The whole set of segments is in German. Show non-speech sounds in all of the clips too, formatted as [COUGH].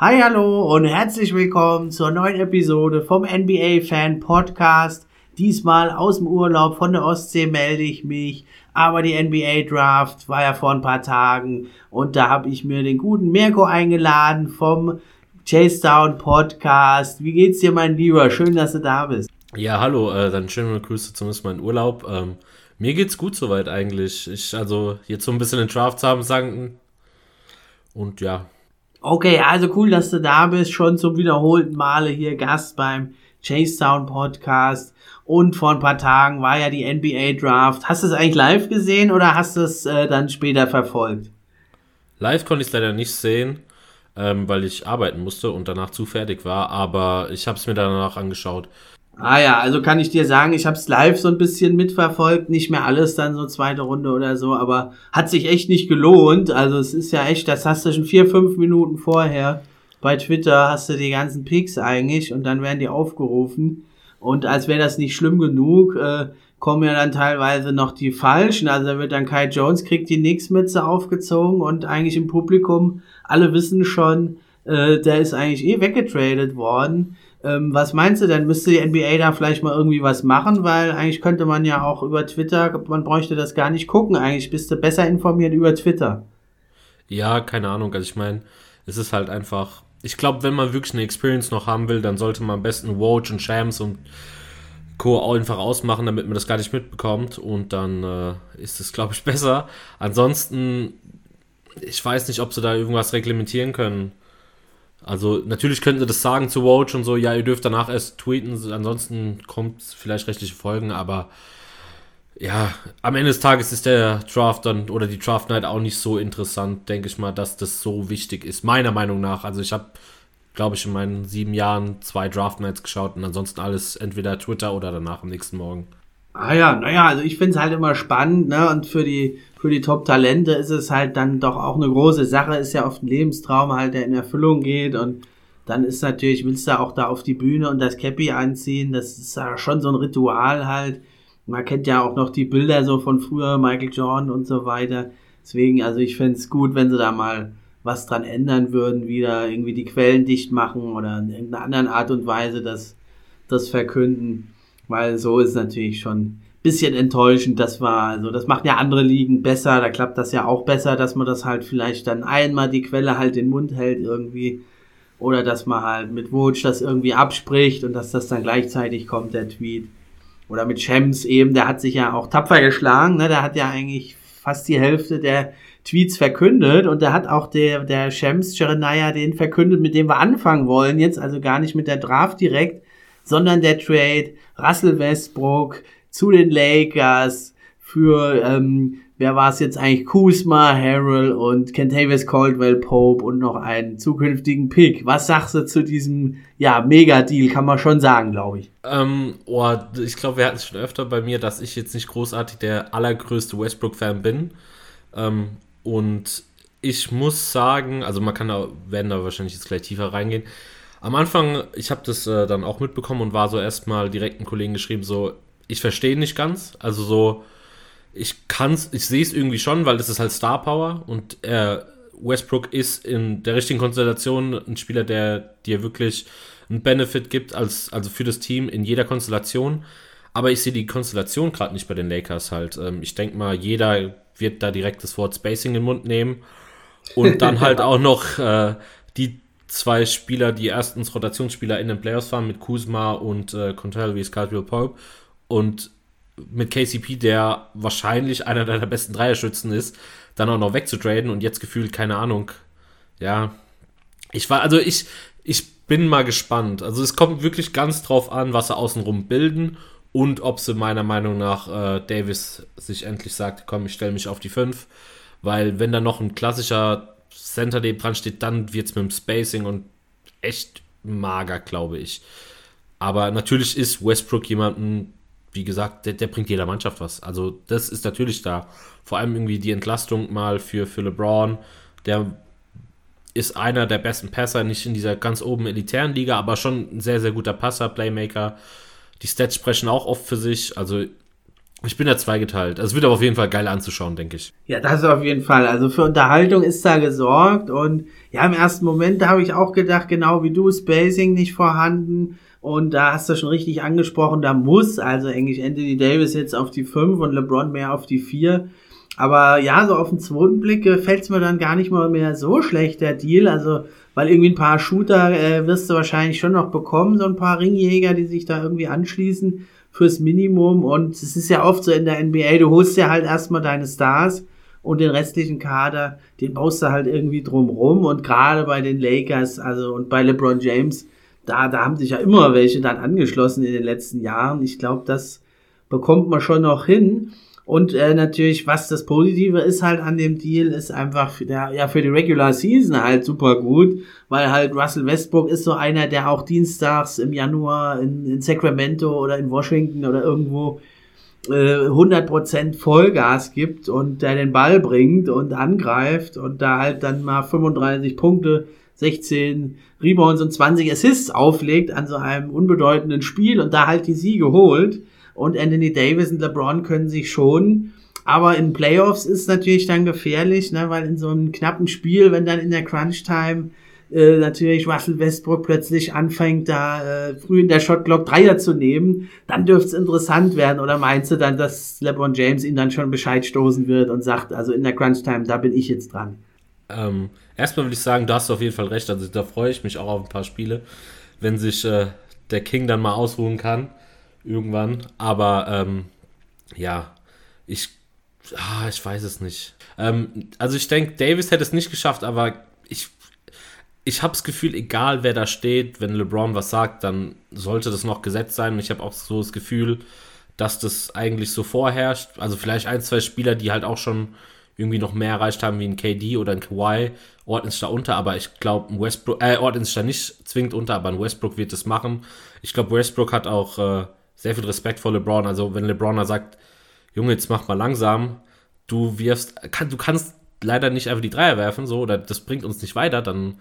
Hi, hallo und herzlich willkommen zur neuen Episode vom NBA Fan Podcast. Diesmal aus dem Urlaub von der Ostsee melde ich mich. Aber die NBA Draft war ja vor ein paar Tagen und da habe ich mir den guten Mirko eingeladen vom Chase Down Podcast. Wie geht's dir, mein Lieber? Schön, dass du da bist. Ja, hallo, äh, dann schöne Grüße zumindest in Urlaub. Ähm, mir geht's gut soweit eigentlich. Ich, also jetzt so ein bisschen den Draft haben sanken. Und ja, Okay, also cool, dass du da bist. Schon zum wiederholten Male hier Gast beim Chase Town Podcast. Und vor ein paar Tagen war ja die NBA Draft. Hast du es eigentlich live gesehen oder hast du es äh, dann später verfolgt? Live konnte ich es leider nicht sehen, ähm, weil ich arbeiten musste und danach zu fertig war. Aber ich habe es mir danach angeschaut. Ah ja, also kann ich dir sagen, ich habe es live so ein bisschen mitverfolgt, nicht mehr alles dann so zweite Runde oder so, aber hat sich echt nicht gelohnt. Also es ist ja echt, das hast du schon vier, fünf Minuten vorher. Bei Twitter hast du die ganzen Picks eigentlich und dann werden die aufgerufen. Und als wäre das nicht schlimm genug, äh, kommen ja dann teilweise noch die falschen. Also da wird dann Kai Jones, kriegt die Nix-Mütze aufgezogen und eigentlich im Publikum, alle wissen schon, äh, der ist eigentlich eh weggetradet worden. Ähm, was meinst du denn? Müsste die NBA da vielleicht mal irgendwie was machen? Weil eigentlich könnte man ja auch über Twitter, man bräuchte das gar nicht gucken. Eigentlich bist du besser informiert über Twitter. Ja, keine Ahnung. Also ich meine, es ist halt einfach. Ich glaube, wenn man wirklich eine Experience noch haben will, dann sollte man am besten Woj und Shams und Co. einfach ausmachen, damit man das gar nicht mitbekommt. Und dann äh, ist es, glaube ich, [LAUGHS] besser. Ansonsten, ich weiß nicht, ob sie da irgendwas reglementieren können. Also natürlich könnten sie das sagen zu Woj und so, ja, ihr dürft danach erst tweeten, ansonsten kommt vielleicht rechtliche Folgen, aber ja, am Ende des Tages ist der Draft dann oder die Draft Night auch nicht so interessant, denke ich mal, dass das so wichtig ist, meiner Meinung nach. Also ich habe, glaube ich, in meinen sieben Jahren zwei Draft Nights geschaut und ansonsten alles entweder Twitter oder danach am nächsten Morgen. Ah ja, naja, also ich finde es halt immer spannend, ne? Und für die, für die Top-Talente ist es halt dann doch auch eine große Sache, ist ja oft ein Lebenstraum halt, der in Erfüllung geht und dann ist natürlich, willst du auch da auf die Bühne und das Cappy anziehen, das ist ja schon so ein Ritual halt. Man kennt ja auch noch die Bilder so von früher, Michael Jordan und so weiter. Deswegen, also ich fände es gut, wenn sie da mal was dran ändern würden, wieder irgendwie die Quellen dicht machen oder in irgendeiner anderen Art und Weise das, das verkünden. Weil so ist natürlich schon ein bisschen enttäuschend. Das war, also das machen ja andere Ligen besser. Da klappt das ja auch besser, dass man das halt vielleicht dann einmal die Quelle halt den Mund hält irgendwie. Oder dass man halt mit Wutsch das irgendwie abspricht und dass das dann gleichzeitig kommt, der Tweet. Oder mit Shams eben, der hat sich ja auch tapfer geschlagen, ne? Der hat ja eigentlich fast die Hälfte der Tweets verkündet und da hat auch der, der Shams Cherenaya den verkündet, mit dem wir anfangen wollen jetzt, also gar nicht mit der Draft direkt, sondern der Trade Russell Westbrook zu den Lakers für, ähm, wer war es jetzt eigentlich? Kuzma, Harrell und Kentavious Caldwell Pope und noch einen zukünftigen Pick. Was sagst du zu diesem, ja, Mega-Deal, kann man schon sagen, glaube ich. Ähm, oh, ich glaube, wir hatten es schon öfter bei mir, dass ich jetzt nicht großartig der allergrößte Westbrook-Fan bin. Ähm, und ich muss sagen, also man kann da, werden da wahrscheinlich jetzt gleich tiefer reingehen. Am Anfang, ich habe das äh, dann auch mitbekommen und war so erstmal direkt einen Kollegen geschrieben, so, ich verstehe nicht ganz. Also so, ich kann's, ich sehe es irgendwie schon, weil das ist halt Star Power und äh, Westbrook ist in der richtigen Konstellation ein Spieler, der dir wirklich einen Benefit gibt, als, also für das Team in jeder Konstellation. Aber ich sehe die Konstellation gerade nicht bei den Lakers halt. Ähm, ich denke mal, jeder wird da direkt das Wort Spacing in den Mund nehmen. Und dann [LAUGHS] halt auch noch äh, die zwei Spieler, die erstens Rotationsspieler in den Playoffs waren, mit Kuzma und äh, Contrell Caldwell Pope. Und mit KCP, der wahrscheinlich einer deiner besten Dreierschützen ist, dann auch noch wegzutraden und jetzt gefühlt, keine Ahnung. Ja. Ich war, also ich, ich bin mal gespannt. Also es kommt wirklich ganz drauf an, was sie außenrum bilden und ob sie meiner Meinung nach äh, Davis sich endlich sagt, komm, ich stelle mich auf die 5. Weil wenn da noch ein klassischer Center neben dran steht, dann wird es mit dem Spacing und echt mager, glaube ich. Aber natürlich ist Westbrook jemanden, wie gesagt, der, der, bringt jeder Mannschaft was. Also das ist natürlich da. Vor allem irgendwie die Entlastung mal für, für LeBron. Der ist einer der besten Passer, nicht in dieser ganz oben elitären Liga, aber schon ein sehr, sehr guter Passer, Playmaker. Die Stats sprechen auch oft für sich. Also Ich bin ja zweigeteilt. Also es wird aber auf jeden Fall geil anzuschauen, denke ich. Ja, das auf jeden Fall. Also für Unterhaltung ist da gesorgt und ja, im ersten Moment, da habe ich auch gedacht, genau wie du, Spacing nicht vorhanden. Und da hast du schon richtig angesprochen, da muss also eigentlich Anthony Davis jetzt auf die 5 und LeBron mehr auf die 4. Aber ja, so auf den zweiten Blick fällt es mir dann gar nicht mal mehr so schlecht, der Deal. Also, weil irgendwie ein paar Shooter äh, wirst du wahrscheinlich schon noch bekommen, so ein paar Ringjäger, die sich da irgendwie anschließen fürs Minimum. Und es ist ja oft so in der NBA, du holst ja halt erstmal deine Stars und den restlichen Kader, den baust du halt irgendwie drumrum. Und gerade bei den Lakers, also und bei LeBron James, da, da haben sich ja immer welche dann angeschlossen in den letzten Jahren. Ich glaube, das bekommt man schon noch hin. Und äh, natürlich, was das Positive ist halt an dem Deal, ist einfach für, der, ja, für die Regular Season halt super gut, weil halt Russell Westbrook ist so einer, der auch dienstags im Januar in, in Sacramento oder in Washington oder irgendwo äh, 100% Vollgas gibt und der den Ball bringt und angreift und da halt dann mal 35 Punkte, 16 Rebounds und 20 Assists auflegt an so einem unbedeutenden Spiel und da halt die Siege holt und Anthony Davis und LeBron können sich schon. Aber in Playoffs ist natürlich dann gefährlich, ne, weil in so einem knappen Spiel, wenn dann in der Crunch-Time äh, natürlich Russell Westbrook plötzlich anfängt, da äh, früh in der Shotglock Dreier zu nehmen, dann dürfte es interessant werden. Oder meinst du dann, dass LeBron James ihn dann schon Bescheid stoßen wird und sagt, also in der Crunch-Time, da bin ich jetzt dran? Ähm, erstmal würde ich sagen, da hast du auf jeden Fall recht. Also da freue ich mich auch auf ein paar Spiele, wenn sich äh, der King dann mal ausruhen kann irgendwann. Aber ähm, ja, ich, ah, ich weiß es nicht. Ähm, also ich denke, Davis hätte es nicht geschafft, aber ich, ich habe das Gefühl, egal wer da steht, wenn LeBron was sagt, dann sollte das noch gesetzt sein. Und ich habe auch so das Gefühl, dass das eigentlich so vorherrscht. Also vielleicht ein, zwei Spieler, die halt auch schon irgendwie noch mehr erreicht haben wie ein KD oder ein Kawhi, ordnen sich da unter, aber ich glaube, Westbrook, äh, ordnen sich da nicht zwingend unter, aber ein Westbrook wird es machen. Ich glaube, Westbrook hat auch äh, sehr viel Respekt vor LeBron. Also wenn LeBron da sagt, Junge, jetzt mach mal langsam, du wirfst, kann, du kannst leider nicht einfach die Dreier werfen, so, oder das bringt uns nicht weiter, dann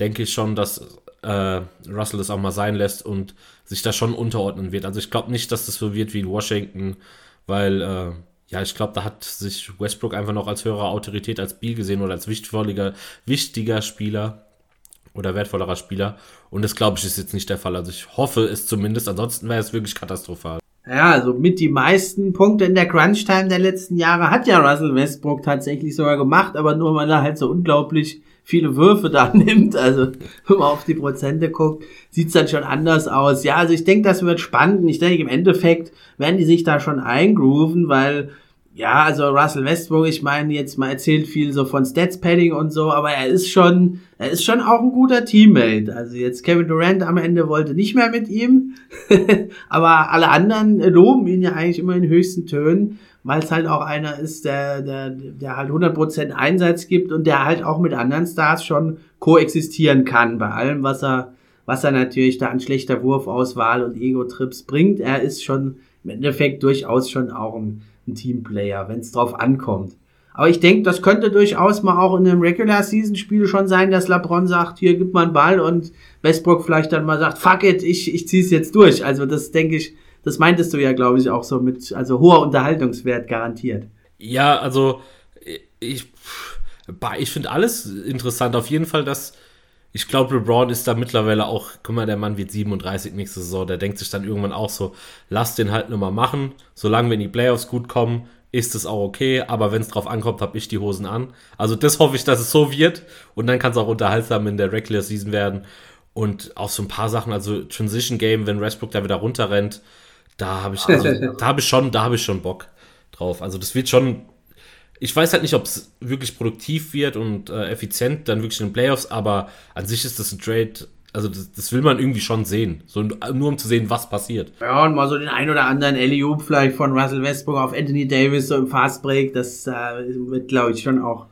denke ich schon, dass äh, Russell das auch mal sein lässt und sich da schon unterordnen wird. Also ich glaube nicht, dass das so wird wie in Washington, weil äh, ja, ich glaube, da hat sich Westbrook einfach noch als höhere Autorität als Biel gesehen oder als wichtiger, wichtiger Spieler oder wertvollerer Spieler. Und das glaube ich ist jetzt nicht der Fall. Also ich hoffe es zumindest. Ansonsten wäre es wirklich katastrophal. Ja, also mit die meisten Punkte in der Crunch-Time der letzten Jahre hat ja Russell Westbrook tatsächlich sogar gemacht, aber nur weil er halt so unglaublich viele Würfe [LAUGHS] da nimmt. Also wenn man auf die Prozente guckt, sieht's dann schon anders aus. Ja, also ich denke, das wird spannend. Ich denke, im Endeffekt werden die sich da schon eingrooven, weil ja, also Russell Westbrook, ich meine, jetzt mal erzählt viel so von Stats Padding und so, aber er ist schon, er ist schon auch ein guter Teammate. Also jetzt Kevin Durant am Ende wollte nicht mehr mit ihm, [LAUGHS] aber alle anderen loben ihn ja eigentlich immer in höchsten Tönen, weil es halt auch einer ist, der, der, der halt 100% Einsatz gibt und der halt auch mit anderen Stars schon koexistieren kann, bei allem, was er, was er natürlich da an schlechter Wurfauswahl und Ego-Trips bringt. Er ist schon im Endeffekt durchaus schon auch ein ein Teamplayer, wenn es drauf ankommt. Aber ich denke, das könnte durchaus mal auch in einem Regular-Season-Spiel schon sein, dass LeBron sagt, hier, gib mal einen Ball und Westbrook vielleicht dann mal sagt, fuck it, ich, ich zieh's jetzt durch. Also das denke ich, das meintest du ja, glaube ich, auch so mit, also hoher Unterhaltungswert garantiert. Ja, also ich, ich finde alles interessant. Auf jeden Fall, dass ich glaube, LeBron ist da mittlerweile auch, guck mal, der Mann wird 37 nächste Saison, der denkt sich dann irgendwann auch so, lass den halt nur mal machen, solange wir in die Playoffs gut kommen, ist es auch okay, aber wenn es drauf ankommt, habe ich die Hosen an. Also das hoffe ich, dass es so wird und dann kann es auch unterhaltsam in der Regular Season werden und auch so ein paar Sachen, also Transition Game, wenn Westbrook da wieder runterrennt, da habe ich, also, [LAUGHS] da habe ich schon, da habe ich schon Bock drauf. Also das wird schon ich weiß halt nicht, ob es wirklich produktiv wird und äh, effizient dann wirklich in den Playoffs, aber an sich ist das ein Trade, also das, das, will man irgendwie schon sehen. So, nur um zu sehen, was passiert. Ja, und mal so den ein oder anderen Ellie vielleicht von Russell Westbrook auf Anthony Davis so im Fastbreak, das äh, wird, glaube ich, schon auch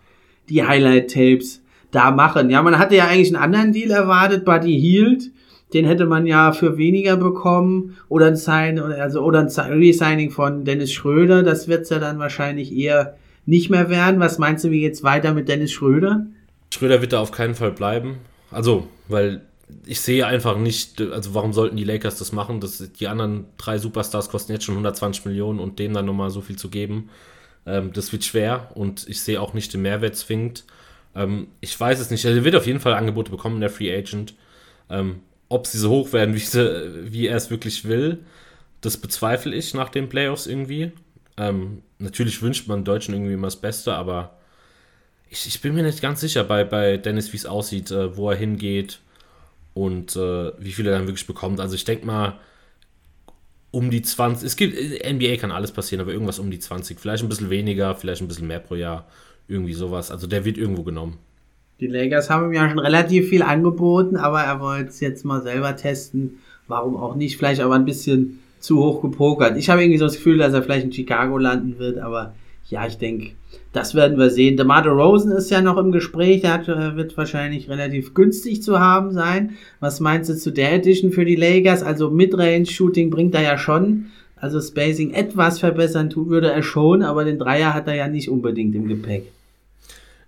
die Highlight-Tapes da machen. Ja, man hatte ja eigentlich einen anderen Deal erwartet, Buddy Hield. Den hätte man ja für weniger bekommen oder ein Sign, also oder ein Resigning von Dennis Schröder. Das wird's ja dann wahrscheinlich eher nicht mehr werden. Was meinst du, wie jetzt weiter mit Dennis Schröder? Schröder wird da auf keinen Fall bleiben. Also, weil ich sehe einfach nicht, also warum sollten die Lakers das machen? Das, die anderen drei Superstars kosten jetzt schon 120 Millionen und dem dann nochmal so viel zu geben, ähm, das wird schwer und ich sehe auch nicht den Mehrwert zwingend. Ähm, ich weiß es nicht. Also er wird auf jeden Fall Angebote bekommen, der Free Agent. Ähm, ob sie so hoch werden, [LAUGHS] wie, sie, wie er es wirklich will, das bezweifle ich nach den Playoffs irgendwie. Ähm, natürlich wünscht man Deutschen irgendwie immer das Beste, aber ich, ich bin mir nicht ganz sicher bei, bei Dennis, wie es aussieht, äh, wo er hingeht und äh, wie viel er dann wirklich bekommt. Also ich denke mal, um die 20, es gibt, NBA kann alles passieren, aber irgendwas um die 20, vielleicht ein bisschen weniger, vielleicht ein bisschen mehr pro Jahr, irgendwie sowas. Also der wird irgendwo genommen. Die Lakers haben ihm ja schon relativ viel angeboten, aber er wollte es jetzt mal selber testen. Warum auch nicht? Vielleicht aber ein bisschen zu hoch gepokert. Ich habe irgendwie so das Gefühl, dass er vielleicht in Chicago landen wird, aber ja, ich denke, das werden wir sehen. DeMar Rosen ist ja noch im Gespräch, der hat, äh, wird wahrscheinlich relativ günstig zu haben sein. Was meinst du zu der Edition für die Lakers? Also Midrange-Shooting bringt er ja schon. Also Spacing etwas verbessern tut, würde er schon, aber den Dreier hat er ja nicht unbedingt im Gepäck.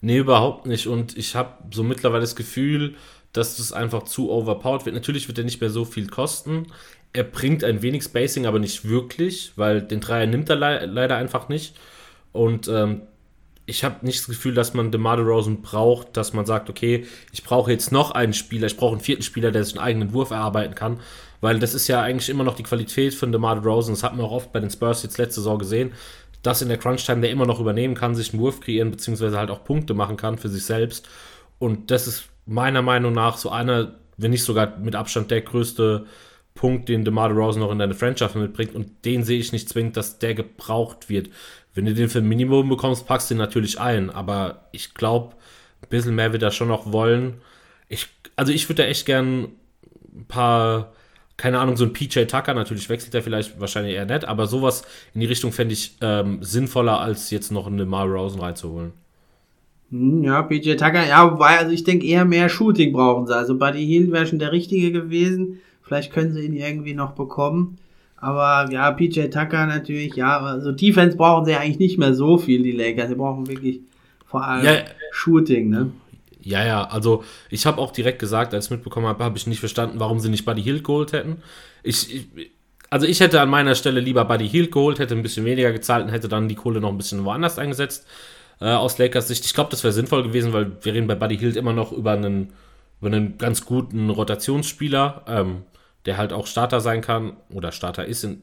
Nee, überhaupt nicht. Und ich habe so mittlerweile das Gefühl, dass das einfach zu overpowered wird. Natürlich wird er nicht mehr so viel kosten. Er bringt ein wenig Spacing, aber nicht wirklich, weil den Dreier nimmt er le leider einfach nicht. Und ähm, ich habe nicht das Gefühl, dass man DeMar DeRozan braucht, dass man sagt, okay, ich brauche jetzt noch einen Spieler, ich brauche einen vierten Spieler, der sich einen eigenen Wurf erarbeiten kann, weil das ist ja eigentlich immer noch die Qualität von DeMar DeRozan, das hat man auch oft bei den Spurs jetzt letzte Saison gesehen, dass in der Crunch-Time der immer noch übernehmen kann, sich einen Wurf kreieren, beziehungsweise halt auch Punkte machen kann für sich selbst. Und das ist meiner Meinung nach so einer, wenn nicht sogar mit Abstand der größte Punkt, den DeMar DeRozan noch in deine Franchise mitbringt. Und den sehe ich nicht zwingend, dass der gebraucht wird. Wenn du den für Minimum bekommst, packst du den natürlich ein. Aber ich glaube, ein bisschen mehr wird er schon noch wollen. Ich, also ich würde da echt gern ein paar keine Ahnung, so ein PJ Tucker, natürlich wechselt er vielleicht wahrscheinlich eher nett, aber sowas in die Richtung fände ich ähm, sinnvoller, als jetzt noch eine Mar Rosen reinzuholen. Hm, ja, PJ Tucker, ja, wobei, also ich denke eher mehr Shooting brauchen sie. Also Buddy Hield wäre schon der Richtige gewesen. Vielleicht können sie ihn irgendwie noch bekommen. Aber ja, PJ Tucker natürlich, ja, also Defense brauchen sie eigentlich nicht mehr so viel, die Lakers. Sie brauchen wirklich vor allem ja, Shooting, ne? Ja, ja, also ich habe auch direkt gesagt, als ich mitbekommen habe, habe ich nicht verstanden, warum sie nicht Buddy Hield geholt hätten. Ich, ich, also ich hätte an meiner Stelle lieber Buddy Hield geholt, hätte ein bisschen weniger gezahlt und hätte dann die Kohle noch ein bisschen woanders eingesetzt. Äh, aus Lakers Sicht. Ich glaube, das wäre sinnvoll gewesen, weil wir reden bei Buddy Hield immer noch über einen, über einen ganz guten Rotationsspieler, ähm, der halt auch Starter sein kann oder Starter ist. In,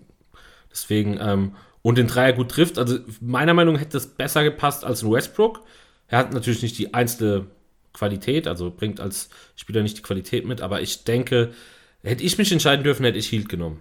deswegen, ähm, und den Dreier gut trifft. Also meiner Meinung nach hätte das besser gepasst als ein Westbrook. Er hat natürlich nicht die einzelne Qualität, also bringt als Spieler nicht die Qualität mit, aber ich denke, hätte ich mich entscheiden dürfen, hätte ich Hield genommen.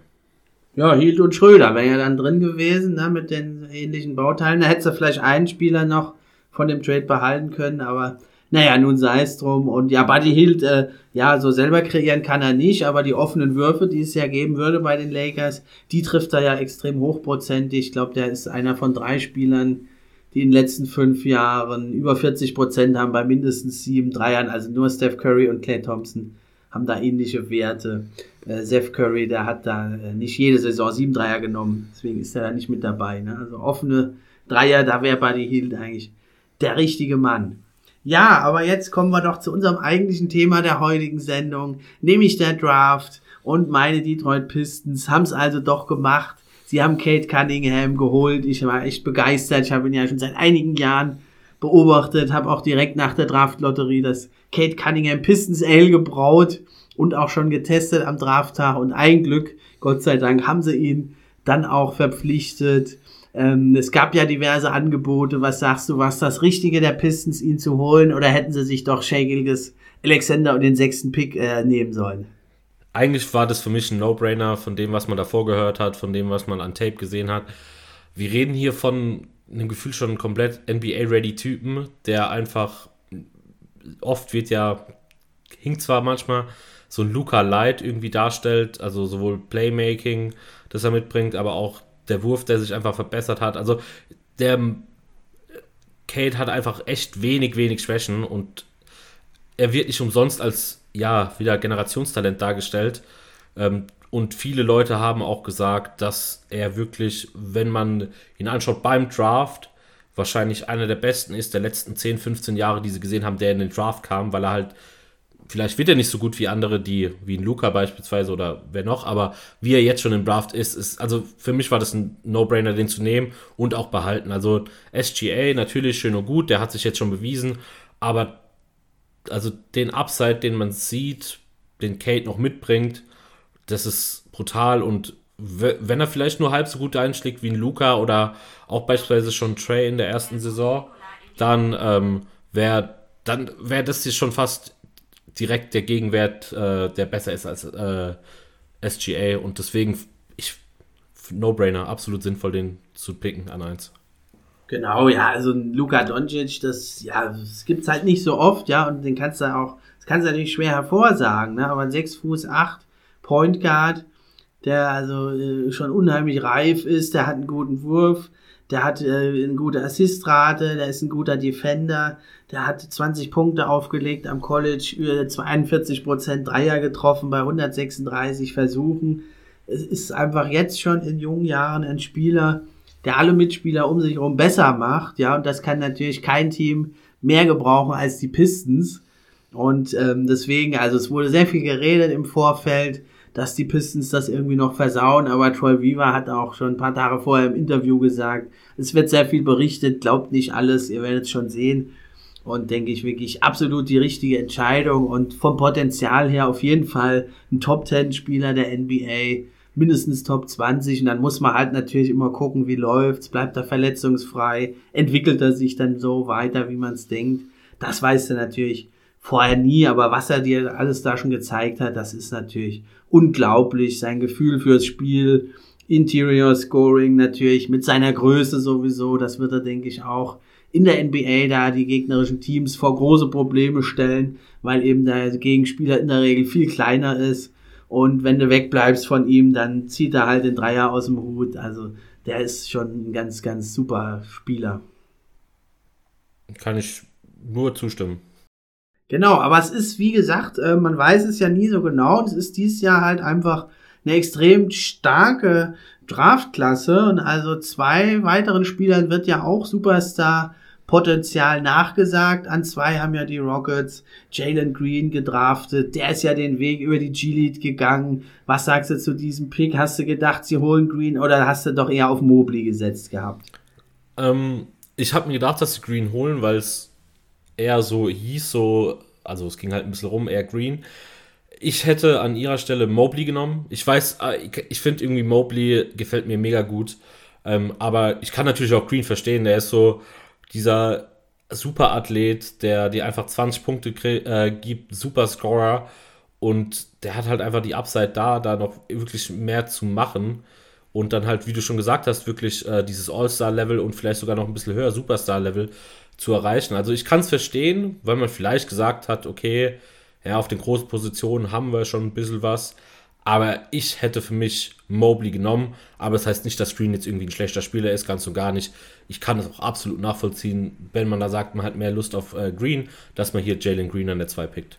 Ja, Hield und Schröder wären ja dann drin gewesen, ne, mit den ähnlichen Bauteilen. Da hättest du vielleicht einen Spieler noch von dem Trade behalten können, aber naja, nun sei es drum. Und ja, Buddy Hield, äh, ja, so selber kreieren kann er nicht, aber die offenen Würfe, die es ja geben würde bei den Lakers, die trifft er ja extrem hochprozentig. Ich glaube, der ist einer von drei Spielern, die in den letzten fünf Jahren über 40 Prozent haben bei mindestens sieben Dreiern. Also nur Steph Curry und Clay Thompson haben da ähnliche Werte. Äh, Steph Curry, der hat da äh, nicht jede Saison sieben Dreier genommen. Deswegen ist er da nicht mit dabei. Ne? Also offene Dreier, da wäre Buddy Hield eigentlich der richtige Mann. Ja, aber jetzt kommen wir doch zu unserem eigentlichen Thema der heutigen Sendung, nämlich der Draft. Und meine Detroit Pistons haben es also doch gemacht. Sie haben Kate Cunningham geholt. Ich war echt begeistert. Ich habe ihn ja schon seit einigen Jahren beobachtet, habe auch direkt nach der Draftlotterie das Kate Cunningham Pistons Ale gebraut und auch schon getestet am Drafttag. Und ein Glück, Gott sei Dank, haben sie ihn dann auch verpflichtet. Ähm, es gab ja diverse Angebote. Was sagst du, was das Richtige der Pistons, ihn zu holen? Oder hätten sie sich doch Shagilges Alexander und den sechsten Pick äh, nehmen sollen? eigentlich war das für mich ein No-Brainer von dem, was man davor gehört hat, von dem, was man an Tape gesehen hat. Wir reden hier von einem Gefühl schon komplett NBA-Ready-Typen, der einfach oft wird ja, hinkt zwar manchmal, so ein Luca Light irgendwie darstellt, also sowohl Playmaking, das er mitbringt, aber auch der Wurf, der sich einfach verbessert hat. Also der Kate hat einfach echt wenig, wenig Schwächen und er wird nicht umsonst als ja, wieder Generationstalent dargestellt. Ähm, und viele Leute haben auch gesagt, dass er wirklich, wenn man ihn anschaut beim Draft, wahrscheinlich einer der besten ist der letzten 10, 15 Jahre, die sie gesehen haben, der in den Draft kam, weil er halt vielleicht wird er nicht so gut wie andere, die, wie ein Luca beispielsweise oder wer noch, aber wie er jetzt schon im Draft ist, ist, also für mich war das ein No-Brainer, den zu nehmen und auch behalten. Also SGA natürlich schön und gut, der hat sich jetzt schon bewiesen, aber also den Upside, den man sieht, den Kate noch mitbringt, das ist brutal und wenn er vielleicht nur halb so gut einschlägt wie ein Luca oder auch beispielsweise schon Trey in der ersten Saison, dann ähm, wäre dann wäre das hier schon fast direkt der Gegenwert, äh, der besser ist als äh, SGA und deswegen ich No-Brainer, absolut sinnvoll, den zu picken an 1. Genau, ja, also Luka Doncic, das, ja, das gibt's halt nicht so oft, ja, und den kannst du auch, das kannst du natürlich schwer hervorsagen, ne, aber 6 Fuß 8 Point Guard, der also äh, schon unheimlich reif ist, der hat einen guten Wurf, der hat äh, eine gute Assistrate, der ist ein guter Defender, der hat 20 Punkte aufgelegt am College, über 42 Prozent Dreier getroffen bei 136 Versuchen. Es ist einfach jetzt schon in jungen Jahren ein Spieler, der alle Mitspieler um sich herum besser macht, ja, und das kann natürlich kein Team mehr gebrauchen als die Pistons. Und ähm, deswegen, also es wurde sehr viel geredet im Vorfeld dass die Pistons das irgendwie noch versauen, aber Troy Weaver hat auch schon ein paar Tage vorher im Interview gesagt, es wird sehr viel berichtet, glaubt nicht alles, ihr werdet es schon sehen. Und denke ich wirklich absolut die richtige Entscheidung und vom Potenzial her auf jeden Fall ein Top 10 Spieler der NBA, mindestens Top 20. Und dann muss man halt natürlich immer gucken, wie läuft's, bleibt er verletzungsfrei, entwickelt er sich dann so weiter, wie man es denkt. Das weißt du natürlich vorher nie, aber was er dir alles da schon gezeigt hat, das ist natürlich unglaublich. Sein Gefühl fürs Spiel, Interior Scoring natürlich mit seiner Größe sowieso. Das wird er, denke ich, auch in der NBA da die gegnerischen Teams vor große Probleme stellen, weil eben der Gegenspieler in der Regel viel kleiner ist. Und wenn du wegbleibst von ihm, dann zieht er halt den Dreier aus dem Hut. Also der ist schon ein ganz, ganz super Spieler. Kann ich nur zustimmen. Genau, aber es ist, wie gesagt, äh, man weiß es ja nie so genau. Es ist dieses Jahr halt einfach eine extrem starke Draftklasse und also zwei weiteren Spielern wird ja auch Superstar Potenzial nachgesagt. An zwei haben ja die Rockets Jalen Green gedraftet. Der ist ja den Weg über die G-League gegangen. Was sagst du zu diesem Pick? Hast du gedacht, sie holen Green oder hast du doch eher auf Mobley gesetzt gehabt? Ähm, ich habe mir gedacht, dass sie Green holen, weil es eher so hieß, so, also es ging halt ein bisschen rum, eher Green. Ich hätte an ihrer Stelle Mobley genommen. Ich weiß, äh, ich finde irgendwie Mobley gefällt mir mega gut. Ähm, aber ich kann natürlich auch Green verstehen. Der ist so dieser Superathlet, der dir einfach 20 Punkte äh, gibt, Superscorer. Und der hat halt einfach die Upside da, da noch wirklich mehr zu machen. Und dann halt, wie du schon gesagt hast, wirklich äh, dieses All-Star-Level und vielleicht sogar noch ein bisschen höher Superstar-Level zu erreichen. Also ich kann es verstehen, weil man vielleicht gesagt hat, okay, ja, auf den großen Positionen haben wir schon ein bisschen was. Aber ich hätte für mich Mobley genommen. Aber das heißt nicht, dass Green jetzt irgendwie ein schlechter Spieler ist, ganz und gar nicht. Ich kann es auch absolut nachvollziehen, wenn man da sagt, man hat mehr Lust auf äh, Green, dass man hier Jalen Green an der 2 pickt.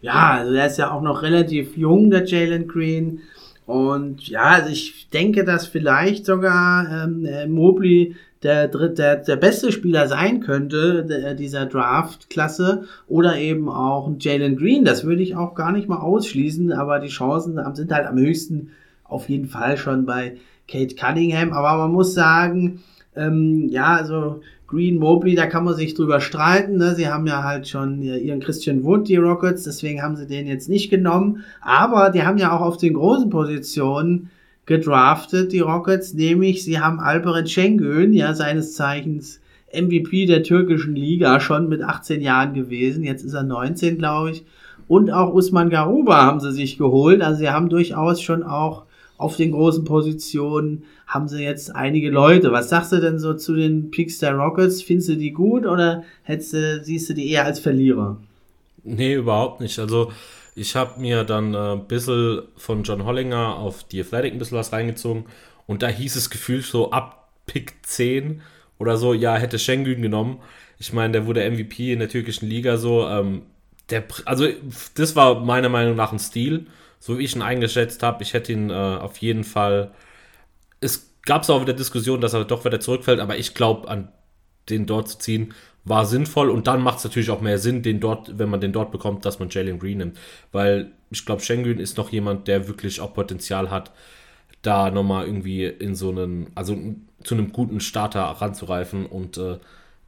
Ja, also der ist ja auch noch relativ jung, der Jalen Green. Und ja, also ich denke, dass vielleicht sogar ähm, äh, Mobley der, der, der beste Spieler sein könnte, der, dieser Draft-Klasse, oder eben auch Jalen Green. Das würde ich auch gar nicht mal ausschließen, aber die Chancen sind halt am höchsten auf jeden Fall schon bei Kate Cunningham. Aber man muss sagen, ähm, ja, also Green Mobley, da kann man sich drüber streiten. Ne? Sie haben ja halt schon ihren Christian Wood, die Rockets, deswegen haben sie den jetzt nicht genommen. Aber die haben ja auch auf den großen Positionen gedraftet, die Rockets, nämlich sie haben Alperen Şengün, ja seines Zeichens MVP der türkischen Liga, schon mit 18 Jahren gewesen, jetzt ist er 19, glaube ich, und auch Usman Garuba haben sie sich geholt, also sie haben durchaus schon auch auf den großen Positionen haben sie jetzt einige Leute. Was sagst du denn so zu den Picks der Rockets? Findest du die gut oder hättest du, siehst du die eher als Verlierer? Nee, überhaupt nicht. Also ich habe mir dann äh, ein bisschen von John Hollinger auf die Athletic ein bisschen was reingezogen und da hieß es gefühlt so ab Pick 10 oder so, ja, hätte Schengen genommen. Ich meine, der wurde MVP in der türkischen Liga so. Ähm, der, also, das war meiner Meinung nach ein Stil, so wie ich ihn eingeschätzt habe. Ich hätte ihn äh, auf jeden Fall. Es gab es auch wieder Diskussion, dass er doch wieder zurückfällt, aber ich glaube, an den dort zu ziehen, war sinnvoll und dann macht es natürlich auch mehr Sinn, den dort, wenn man den dort bekommt, dass man Jalen Green nimmt. Weil ich glaube, Schengen ist noch jemand, der wirklich auch Potenzial hat, da nochmal irgendwie in so einen, also zu einem guten Starter ranzureifen und äh,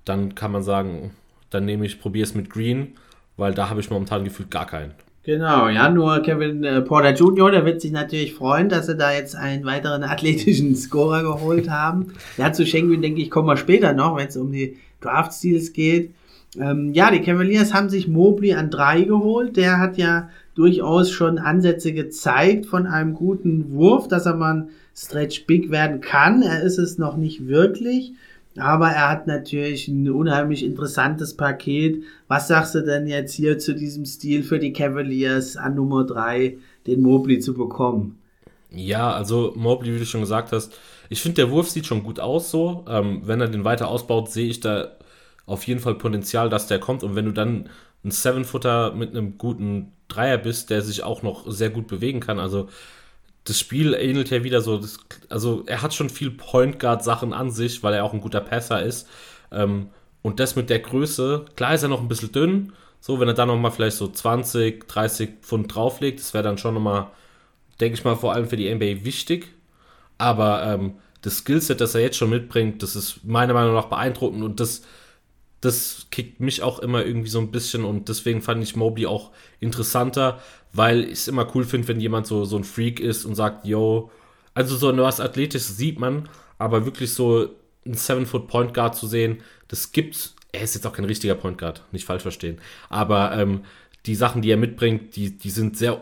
dann kann man sagen, dann nehme ich, probiere es mit Green, weil da habe ich momentan gefühlt gar keinen. Genau, ja, nur Kevin äh, Porter Jr., der wird sich natürlich freuen, dass sie da jetzt einen weiteren athletischen Scorer geholt haben. Ja, zu Schengen, denke ich, kommen wir später noch, wenn es um die Draft-Steals geht. Ähm, ja, die Cavaliers haben sich Mobley an drei geholt. Der hat ja durchaus schon Ansätze gezeigt von einem guten Wurf, dass er mal Stretch Big werden kann. Er ist es noch nicht wirklich. Aber er hat natürlich ein unheimlich interessantes Paket. Was sagst du denn jetzt hier zu diesem Stil für die Cavaliers an Nummer drei den Mobley zu bekommen? Ja, also Mobley, wie du schon gesagt hast, ich finde, der Wurf sieht schon gut aus so. Ähm, wenn er den weiter ausbaut, sehe ich da auf jeden Fall Potenzial, dass der kommt. Und wenn du dann ein Seven-Footer mit einem guten Dreier bist, der sich auch noch sehr gut bewegen kann, also das Spiel ähnelt ja wieder so, das, also er hat schon viel Point Guard Sachen an sich, weil er auch ein guter Passer ist. Ähm, und das mit der Größe, klar ist er noch ein bisschen dünn, so wenn er da nochmal vielleicht so 20, 30 Pfund drauflegt, das wäre dann schon nochmal, denke ich mal, vor allem für die NBA wichtig. Aber ähm, das Skillset, das er jetzt schon mitbringt, das ist meiner Meinung nach beeindruckend und das, das kickt mich auch immer irgendwie so ein bisschen und deswegen fand ich Mobley auch interessanter, weil ich es immer cool finde, wenn jemand so, so ein Freak ist und sagt, yo, also so was Athletisches sieht man, aber wirklich so ein 7-Foot Point Guard zu sehen, das gibt's. Er ist jetzt auch kein richtiger Point Guard, nicht falsch verstehen. Aber ähm, die Sachen, die er mitbringt, die, die sind sehr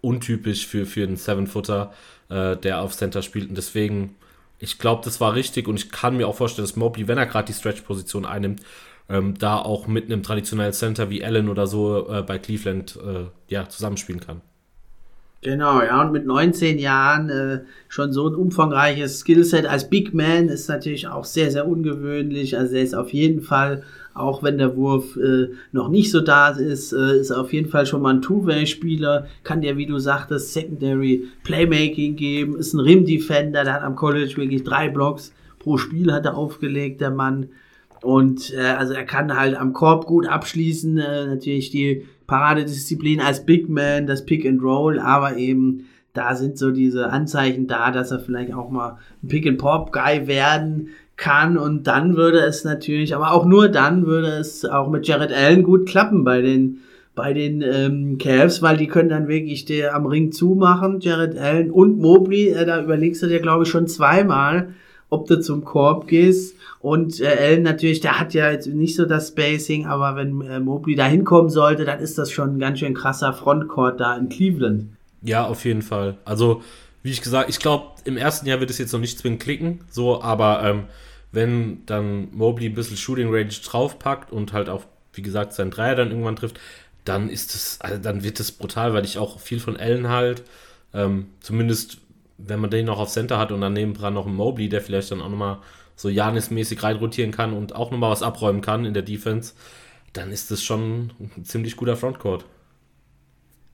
untypisch für, für einen Seven-Footer, äh, der auf Center spielt. Und deswegen, ich glaube, das war richtig und ich kann mir auch vorstellen, dass Mobley, wenn er gerade die Stretch-Position einnimmt, ähm, da auch mit einem traditionellen Center wie Allen oder so äh, bei Cleveland äh, ja, zusammenspielen kann. Genau, ja, und mit 19 Jahren äh, schon so ein umfangreiches Skillset als Big Man ist natürlich auch sehr, sehr ungewöhnlich. Also er ist auf jeden Fall auch wenn der Wurf äh, noch nicht so da ist, äh, ist auf jeden Fall schon mal ein Two-Way-Spieler, kann der, wie du sagtest, Secondary Playmaking geben, ist ein Rim-Defender, der hat am College wirklich drei Blocks pro Spiel hat er aufgelegt, der Mann. Und äh, also er kann halt am Korb gut abschließen, äh, natürlich die Paradedisziplin als Big Man, das Pick and Roll, aber eben da sind so diese Anzeichen da, dass er vielleicht auch mal ein Pick and Pop Guy werden kann. Und dann würde es natürlich, aber auch nur dann würde es auch mit Jared Allen gut klappen bei den bei den ähm, Cavs, weil die können dann wirklich der am Ring zumachen, Jared Allen und Mobley, äh, da überlegst du dir glaube ich schon zweimal, ob du zum Korb gehst und äh, Allen natürlich, der hat ja jetzt nicht so das Spacing, aber wenn äh, Mobley da hinkommen sollte, dann ist das schon ein ganz schön krasser Frontcourt da in Cleveland. Ja, auf jeden Fall. Also wie ich gesagt, ich glaube, im ersten Jahr wird es jetzt noch nicht zwingend klicken, so, aber ähm, wenn dann Mobley ein bisschen Shooting Range draufpackt und halt auch, wie gesagt, sein Dreier dann irgendwann trifft, dann ist es, also dann wird es brutal, weil ich auch viel von Allen halt, ähm, zumindest wenn man den noch auf Center hat und dann nebendran noch einen Mobley, der vielleicht dann auch nochmal so Janis-mäßig reinrotieren kann und auch nochmal was abräumen kann in der Defense, dann ist das schon ein ziemlich guter Frontcourt.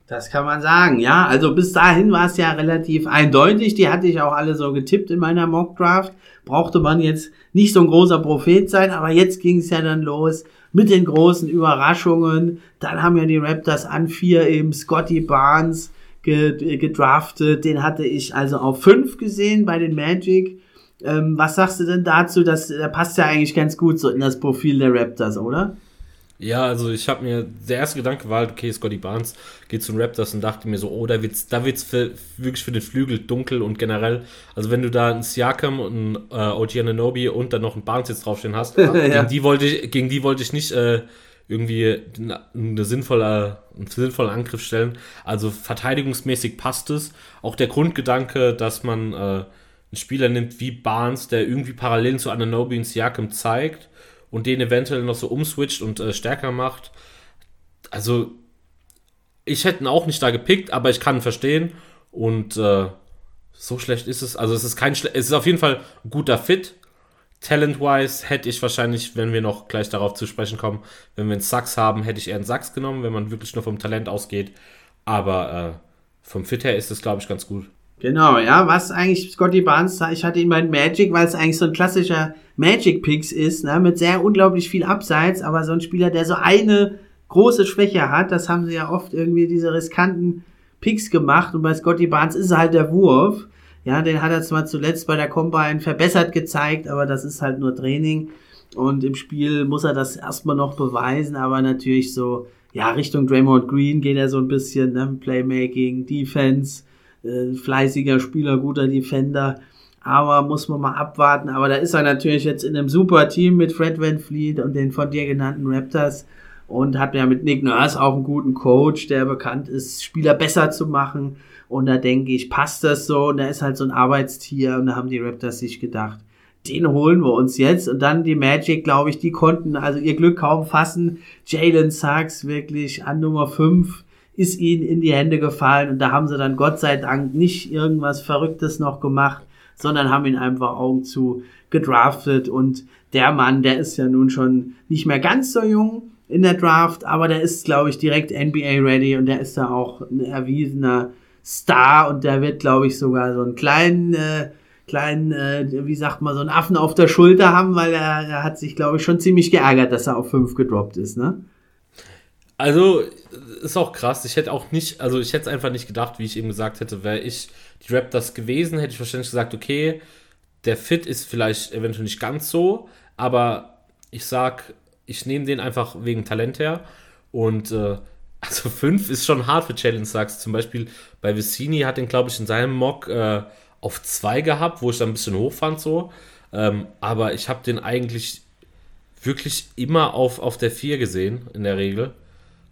Das kann man sagen, ja. Also bis dahin war es ja relativ eindeutig. Die hatte ich auch alle so getippt in meiner Mockdraft. Brauchte man jetzt nicht so ein großer Prophet sein, aber jetzt ging es ja dann los mit den großen Überraschungen. Dann haben ja die Raptors an vier eben Scotty Barnes gedraftet. Den hatte ich also auf fünf gesehen bei den Magic. Ähm, was sagst du denn dazu? Das, der passt ja eigentlich ganz gut so in das Profil der Raptors, oder? Ja, also ich habe mir, der erste Gedanke war, okay, Scotty Barnes geht zu den Raptors und dachte mir so, oh, da wird's, da wird's für, wirklich für den Flügel dunkel und generell, also wenn du da einen Siakam und einen äh, OG Ananobi und dann noch einen Barnes jetzt draufstehen hast, [LAUGHS] ja. gegen die wollte ich, gegen die wollte ich nicht äh, irgendwie eine sinnvolle, einen sinnvollen Angriff stellen. Also verteidigungsmäßig passt es. Auch der Grundgedanke, dass man äh, einen Spieler nimmt wie Barnes, der irgendwie Parallelen zu Ananobi und Siakam zeigt und den eventuell noch so umswitcht und äh, stärker macht. Also, ich hätte ihn auch nicht da gepickt, aber ich kann ihn verstehen. Und äh, so schlecht ist es. Also, es ist kein Schle es ist auf jeden Fall ein guter Fit. Talent-wise hätte ich wahrscheinlich, wenn wir noch gleich darauf zu sprechen kommen, wenn wir einen Sachs haben, hätte ich eher einen Sachs genommen, wenn man wirklich nur vom Talent ausgeht. Aber äh, vom Fit her ist es, glaube ich, ganz gut. Genau, ja, was eigentlich Scotty Barnes, ich hatte ihn bei Magic, weil es eigentlich so ein klassischer Magic Picks ist, ne, mit sehr unglaublich viel Abseits, aber so ein Spieler, der so eine große Schwäche hat, das haben sie ja oft irgendwie diese riskanten Picks gemacht und bei Scotty Barnes ist halt der Wurf. Ja, den hat er zwar zuletzt bei der Combine verbessert gezeigt, aber das ist halt nur Training und im Spiel muss er das erstmal noch beweisen, aber natürlich so, ja, Richtung Draymond Green geht er so ein bisschen, ne, Playmaking, Defense, äh, fleißiger Spieler, guter Defender. Aber muss man mal abwarten. Aber da ist er natürlich jetzt in einem super Team mit Fred Van Fleet und den von dir genannten Raptors und hat ja mit Nick Nurse auch einen guten Coach, der bekannt ist, Spieler besser zu machen. Und da denke ich, passt das so. Und da ist halt so ein Arbeitstier. Und da haben die Raptors sich gedacht, den holen wir uns jetzt. Und dann die Magic, glaube ich, die konnten also ihr Glück kaum fassen. Jalen Sachs wirklich an Nummer 5 ist ihnen in die Hände gefallen und da haben sie dann Gott sei Dank nicht irgendwas Verrücktes noch gemacht, sondern haben ihn einfach Augen zu gedraftet und der Mann, der ist ja nun schon nicht mehr ganz so jung in der Draft, aber der ist, glaube ich, direkt NBA ready und der ist da auch ein erwiesener Star und der wird, glaube ich, sogar so einen kleinen, äh, kleinen, äh, wie sagt man, so einen Affen auf der Schulter haben, weil er, er hat sich, glaube ich, schon ziemlich geärgert, dass er auf 5 gedroppt ist, ne? Also, ist auch krass. Ich hätte auch nicht, also ich hätte es einfach nicht gedacht, wie ich eben gesagt hätte, wäre ich die Raptors gewesen, hätte ich wahrscheinlich gesagt, okay, der Fit ist vielleicht eventuell nicht ganz so, aber ich sag, ich nehme den einfach wegen Talent her. Und äh, [LAUGHS] also 5 ist schon hart für Challenge Sachs. Zum Beispiel bei Vicini hat den, glaube ich, in seinem Mock äh, auf 2 gehabt, wo ich dann ein bisschen hoch fand so. Ähm, aber ich habe den eigentlich wirklich immer auf, auf der 4 gesehen, in der Regel.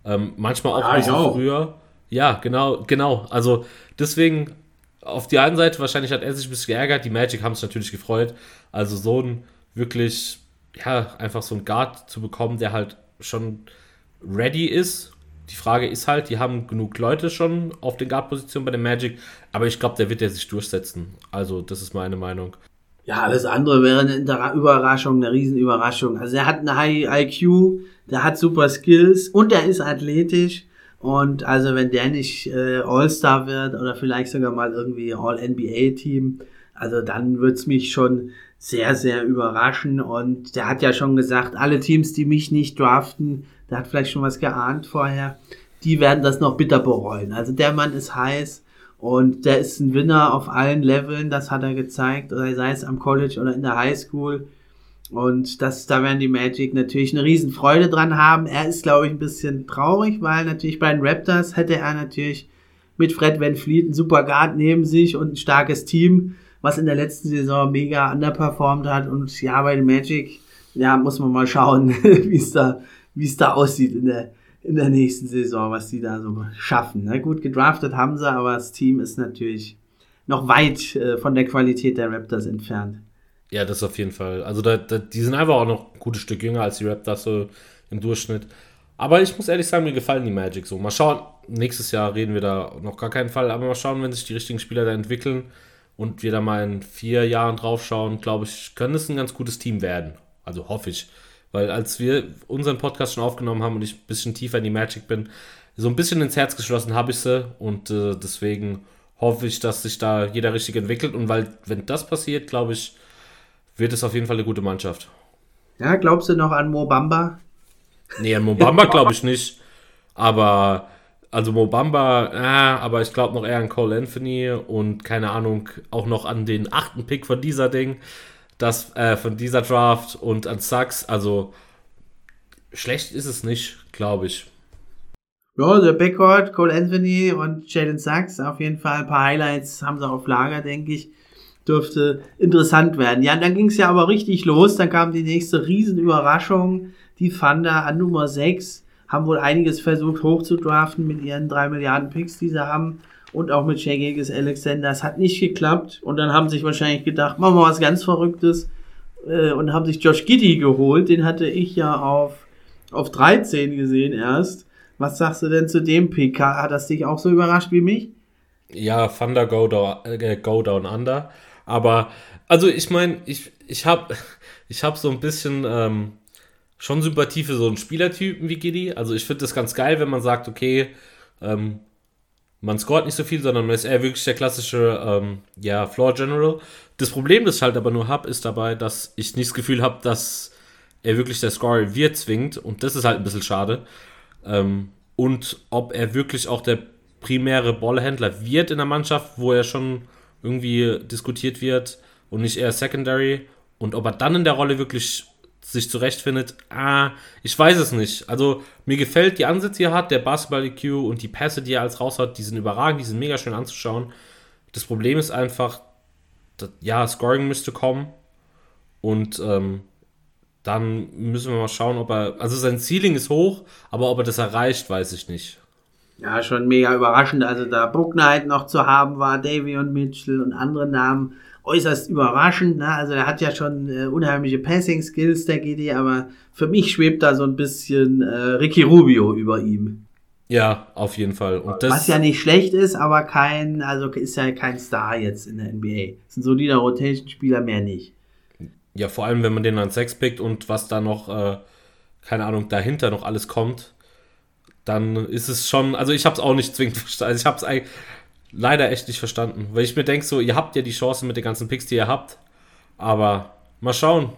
Ähm, manchmal auch ja, bisschen auch. früher. Ja, genau, genau. Also deswegen auf die einen Seite, wahrscheinlich hat er sich ein bisschen geärgert, die Magic haben es natürlich gefreut. Also so ein wirklich, ja, einfach so ein Guard zu bekommen, der halt schon ready ist. Die Frage ist halt, die haben genug Leute schon auf den Guard-Positionen bei der Magic, aber ich glaube, der wird ja sich durchsetzen. Also, das ist meine Meinung. Ja, alles andere wäre eine Überraschung, eine Riesenüberraschung. Also er hat eine High IQ, der hat super Skills und er ist athletisch. Und also wenn der nicht äh, All-Star wird oder vielleicht sogar mal irgendwie All-NBA-Team, also dann wird's mich schon sehr, sehr überraschen. Und der hat ja schon gesagt, alle Teams, die mich nicht draften, der hat vielleicht schon was geahnt vorher, die werden das noch bitter bereuen. Also der Mann ist heiß und der ist ein Winner auf allen Leveln, das hat er gezeigt, sei es am College oder in der High School. Und das, da werden die Magic natürlich eine Riesenfreude dran haben. Er ist, glaube ich, ein bisschen traurig, weil natürlich bei den Raptors hätte er natürlich mit Fred Van Fleet einen super Guard neben sich und ein starkes Team, was in der letzten Saison mega underperformed hat. Und ja, bei den Magic, ja, muss man mal schauen, [LAUGHS] wie es da, es da aussieht in der, in der nächsten Saison, was die da so schaffen. Na gut, gedraftet haben sie, aber das Team ist natürlich noch weit äh, von der Qualität der Raptors entfernt. Ja, das auf jeden Fall. Also da, da, die sind einfach auch noch ein gutes Stück jünger als die Raptors so im Durchschnitt. Aber ich muss ehrlich sagen, mir gefallen die Magic so. Mal schauen, nächstes Jahr reden wir da noch gar keinen Fall, aber mal schauen, wenn sich die richtigen Spieler da entwickeln und wir da mal in vier Jahren drauf schauen, glaube ich, könnte es ein ganz gutes Team werden. Also hoffe ich. Weil als wir unseren Podcast schon aufgenommen haben und ich ein bisschen tiefer in die Magic bin, so ein bisschen ins Herz geschlossen habe ich sie und äh, deswegen hoffe ich, dass sich da jeder richtig entwickelt und weil, wenn das passiert, glaube ich, wird es auf jeden Fall eine gute Mannschaft. Ja, glaubst du noch an Mobamba? Nee, an Mobamba glaube ich nicht. Aber, also Mobamba, äh, aber ich glaube noch eher an Cole Anthony und keine Ahnung, auch noch an den achten Pick von dieser Ding das äh, von dieser Draft und an Sachs. Also schlecht ist es nicht, glaube ich. Ja, der Backcourt, Cole Anthony und Jalen Sachs, auf jeden Fall ein paar Highlights haben sie auf Lager, denke ich. Dürfte interessant werden. Ja, dann ging es ja aber richtig los. Dann kam die nächste Riesenüberraschung. Die Thunder an Nummer 6 haben wohl einiges versucht hochzudraften mit ihren 3 Milliarden Picks, die sie haben und auch mit Shea Gilgis Alexander. Es hat nicht geklappt und dann haben sich wahrscheinlich gedacht, machen wir was ganz Verrücktes äh, und haben sich Josh Giddy geholt. Den hatte ich ja auf, auf 13 gesehen erst. Was sagst du denn zu dem Pick? Hat das dich auch so überrascht wie mich? Ja, Thunder Go Down, äh, go down Under. Aber, also ich meine, ich, ich habe [LAUGHS] ich hab so ein bisschen ähm, schon Sympathie für so einen Spielertypen wie Giddy. Also ich finde das ganz geil, wenn man sagt, okay, ähm, man scoret nicht so viel, sondern man ist eher wirklich der klassische ähm, ja, Floor General. Das Problem, das ich halt aber nur habe, ist dabei, dass ich nicht das Gefühl habe, dass er wirklich der Scorer wird zwingt. Und das ist halt ein bisschen schade. Ähm, und ob er wirklich auch der primäre Ballhändler wird in der Mannschaft, wo er schon irgendwie diskutiert wird und nicht eher Secondary. Und ob er dann in der Rolle wirklich sich zurechtfindet, ah, ich weiß es nicht. Also mir gefällt die Ansätze, die er hat, der Basketball-EQ und die Pässe, die er als raus hat, die sind überragend, die sind mega schön anzuschauen. Das Problem ist einfach, dass, ja, Scoring müsste kommen und ähm, dann müssen wir mal schauen, ob er, also sein Ceiling ist hoch, aber ob er das erreicht, weiß ich nicht. Ja, schon mega überraschend. Also da Brucknight noch zu haben war, Davy und Mitchell und andere Namen äußerst überraschend. Ne? Also er hat ja schon äh, unheimliche Passing-Skills, der GD, aber für mich schwebt da so ein bisschen äh, Ricky Rubio über ihm. Ja, auf jeden Fall. Und das Was ja nicht schlecht ist, aber kein, also ist ja kein Star jetzt in der NBA. Das sind solider Rotation-Spieler, mehr nicht. Ja, vor allem, wenn man den an Sex pickt und was da noch, äh, keine Ahnung, dahinter noch alles kommt, dann ist es schon, also ich habe es auch nicht zwingend verstanden. Also ich habe es leider echt nicht verstanden. Weil ich mir denke, so, ihr habt ja die Chance mit den ganzen Picks, die ihr habt. Aber mal schauen.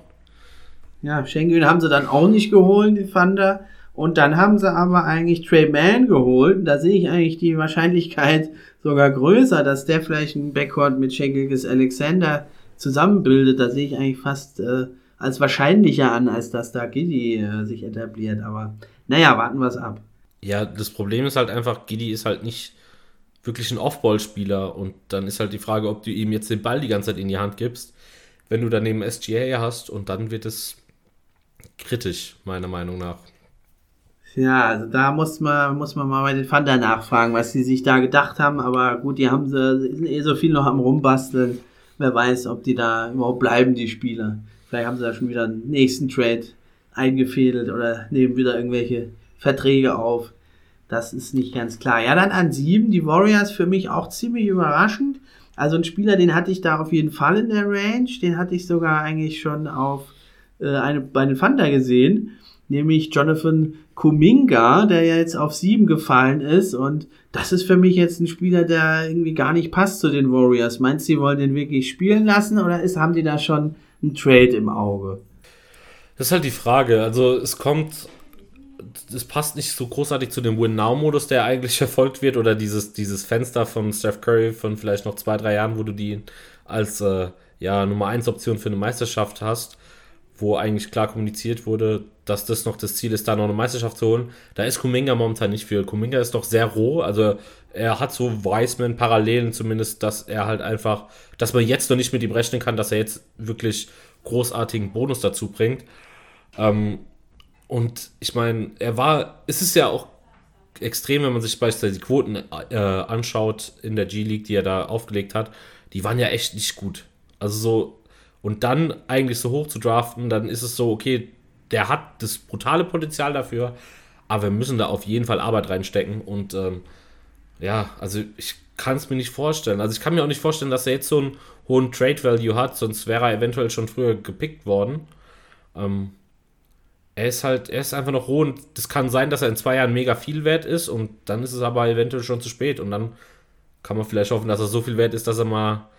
Ja, Schengen haben sie dann auch nicht geholt, die Thunder. Und dann haben sie aber eigentlich Trey Mann geholt. Da sehe ich eigentlich die Wahrscheinlichkeit sogar größer, dass der vielleicht ein Backcourt mit Schenkels Alexander zusammenbildet. Da sehe ich eigentlich fast äh, als wahrscheinlicher an, als dass da Giddy äh, sich etabliert. Aber naja, warten wir es ab. Ja, das Problem ist halt einfach, Giddy ist halt nicht wirklich ein Off-Ball-Spieler und dann ist halt die Frage, ob du ihm jetzt den Ball die ganze Zeit in die Hand gibst, wenn du daneben SGA hast und dann wird es kritisch, meiner Meinung nach. Ja, also da muss man, muss man mal bei den Thunder nachfragen, was sie sich da gedacht haben, aber gut, die haben sie, sind eh so viel noch am rumbasteln. Wer weiß, ob die da überhaupt bleiben, die Spieler. Vielleicht haben sie da schon wieder einen nächsten Trade eingefädelt oder nehmen wieder irgendwelche Verträge auf. Das ist nicht ganz klar. Ja, dann an sieben, die Warriors für mich auch ziemlich überraschend. Also ein Spieler, den hatte ich da auf jeden Fall in der Range. Den hatte ich sogar eigentlich schon auf äh, eine, bei den Thunder gesehen. Nämlich Jonathan Kuminga, der ja jetzt auf sieben gefallen ist. Und das ist für mich jetzt ein Spieler, der irgendwie gar nicht passt zu den Warriors. Meinst du, sie wollen den wirklich spielen lassen oder ist, haben die da schon einen Trade im Auge? Das ist halt die Frage. Also es kommt das passt nicht so großartig zu dem Win-Now-Modus, der eigentlich [LAUGHS] verfolgt wird, oder dieses, dieses Fenster von Steph Curry von vielleicht noch zwei, drei Jahren, wo du die als äh, ja, Nummer 1 Option für eine Meisterschaft hast, wo eigentlich klar kommuniziert wurde, dass das noch das Ziel ist, da noch eine Meisterschaft zu holen. Da ist Kuminga momentan nicht für. Kuminga ist doch sehr roh, also er hat so Wiseman-Parallelen zumindest, dass er halt einfach, dass man jetzt noch nicht mit ihm rechnen kann, dass er jetzt wirklich großartigen Bonus dazu bringt. Ähm, und ich meine, er war, es ist ja auch extrem, wenn man sich beispielsweise die Quoten äh, anschaut in der G-League, die er da aufgelegt hat, die waren ja echt nicht gut. Also so, und dann eigentlich so hoch zu draften, dann ist es so, okay, der hat das brutale Potenzial dafür, aber wir müssen da auf jeden Fall Arbeit reinstecken und ähm, ja, also ich kann es mir nicht vorstellen. Also ich kann mir auch nicht vorstellen, dass er jetzt so einen hohen Trade Value hat, sonst wäre er eventuell schon früher gepickt worden. Ähm, er ist halt, er ist einfach noch roh und das kann sein, dass er in zwei Jahren mega viel wert ist und dann ist es aber eventuell schon zu spät und dann kann man vielleicht hoffen, dass er so viel wert ist, dass er mal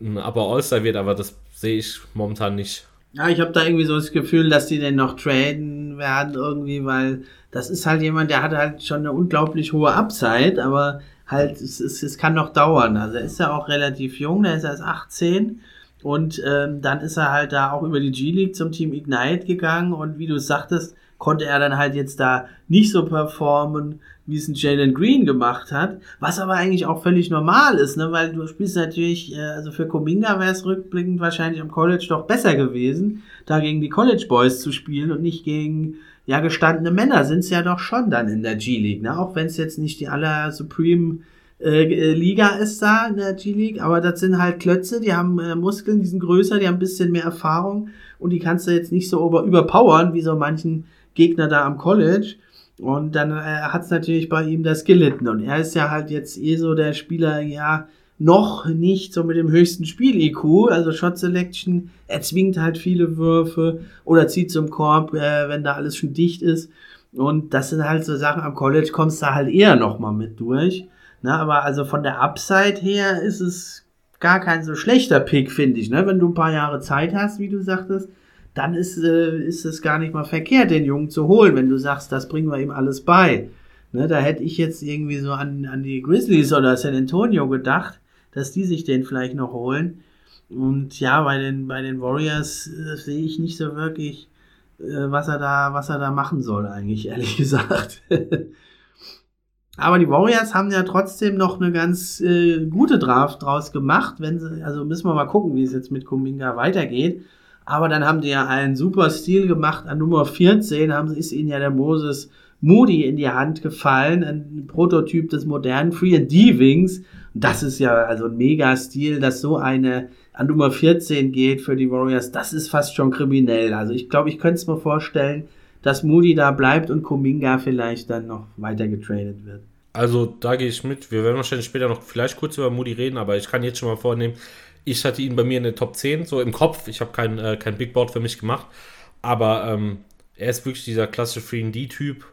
ein Upper All-Star wird, aber das sehe ich momentan nicht. Ja, ich habe da irgendwie so das Gefühl, dass die den noch traden werden irgendwie, weil das ist halt jemand, der hat halt schon eine unglaublich hohe Upside, aber halt, es, es, es kann noch dauern. Also er ist ja auch relativ jung, der ist erst 18 und ähm, dann ist er halt da auch über die G-League zum Team Ignite gegangen und wie du sagtest, konnte er dann halt jetzt da nicht so performen, wie es ein Jalen Green gemacht hat, was aber eigentlich auch völlig normal ist, ne? weil du spielst natürlich, äh, also für Kominga wäre es rückblickend wahrscheinlich am College doch besser gewesen, da gegen die College Boys zu spielen und nicht gegen ja gestandene Männer sind es ja doch schon dann in der G-League, ne? auch wenn es jetzt nicht die aller Supreme äh, äh, Liga ist da in der G-League, aber das sind halt Klötze, die haben äh, Muskeln, die sind größer, die haben ein bisschen mehr Erfahrung und die kannst du jetzt nicht so über, überpowern, wie so manchen Gegner da am College. Und dann äh, hat es natürlich bei ihm das gelitten. Und er ist ja halt jetzt eh so der Spieler, ja, noch nicht so mit dem höchsten Spiel-IQ, also Shot Selection, er zwingt halt viele Würfe oder zieht zum Korb, äh, wenn da alles schon dicht ist. Und das sind halt so Sachen, am College kommst du halt eher nochmal mit durch. Na, aber also von der Upside her ist es gar kein so schlechter Pick, finde ich. Ne? Wenn du ein paar Jahre Zeit hast, wie du sagtest, dann ist, äh, ist es gar nicht mal verkehrt, den Jungen zu holen, wenn du sagst, das bringen wir ihm alles bei. Ne? Da hätte ich jetzt irgendwie so an, an die Grizzlies oder San Antonio gedacht, dass die sich den vielleicht noch holen. Und ja, bei den, bei den Warriors äh, sehe ich nicht so wirklich, äh, was er da, was er da machen soll, eigentlich, [LAUGHS] ehrlich gesagt. Aber die Warriors haben ja trotzdem noch eine ganz äh, gute Draft draus gemacht. Wenn sie, also müssen wir mal gucken, wie es jetzt mit Kuminga weitergeht. Aber dann haben die ja einen super Stil gemacht. An Nummer 14 haben, ist ihnen ja der Moses Moody in die Hand gefallen. Ein Prototyp des modernen Free and D-Wings. Das ist ja also ein Mega-Stil, dass so eine an Nummer 14 geht für die Warriors. Das ist fast schon kriminell. Also ich glaube, ich könnte es mir vorstellen, dass Moody da bleibt und Kuminga vielleicht dann noch weiter getradet wird. Also da gehe ich mit. Wir werden wahrscheinlich später noch vielleicht kurz über Moody reden, aber ich kann jetzt schon mal vornehmen, ich hatte ihn bei mir in der Top 10, so im Kopf. Ich habe kein, äh, kein Big Board für mich gemacht, aber ähm, er ist wirklich dieser klassische 3D-Typ.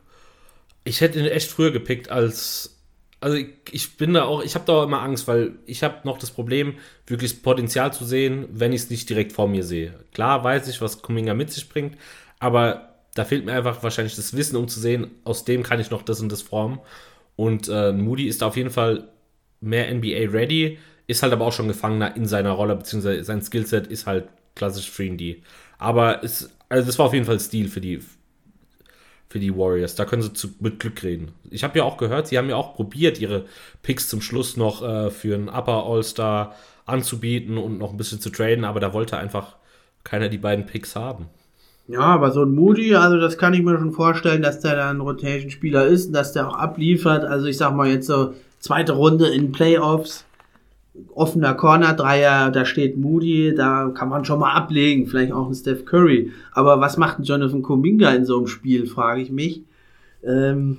Ich hätte ihn echt früher gepickt als. Also ich, ich bin da auch, ich habe da auch immer Angst, weil ich habe noch das Problem, wirklich Potenzial zu sehen, wenn ich es nicht direkt vor mir sehe. Klar weiß ich, was Kuminga mit sich bringt, aber da fehlt mir einfach wahrscheinlich das Wissen, um zu sehen, aus dem kann ich noch das und das formen. Und äh, Moody ist auf jeden Fall mehr NBA ready, ist halt aber auch schon Gefangener in seiner Rolle, beziehungsweise sein Skillset ist halt klassisch 3D. Aber es, also das war auf jeden Fall Stil für die, für die Warriors. Da können sie zu, mit Glück reden. Ich habe ja auch gehört, sie haben ja auch probiert, ihre Picks zum Schluss noch äh, für einen Upper All-Star anzubieten und noch ein bisschen zu traden, aber da wollte einfach keiner die beiden Picks haben. Ja, aber so ein Moody, also das kann ich mir schon vorstellen, dass der da ein Rotation-Spieler ist und dass der auch abliefert. Also ich sag mal jetzt so zweite Runde in Playoffs, offener Corner-Dreier, da steht Moody, da kann man schon mal ablegen, vielleicht auch ein Steph Curry. Aber was macht ein Jonathan Kuminga in so einem Spiel, frage ich mich. Ähm,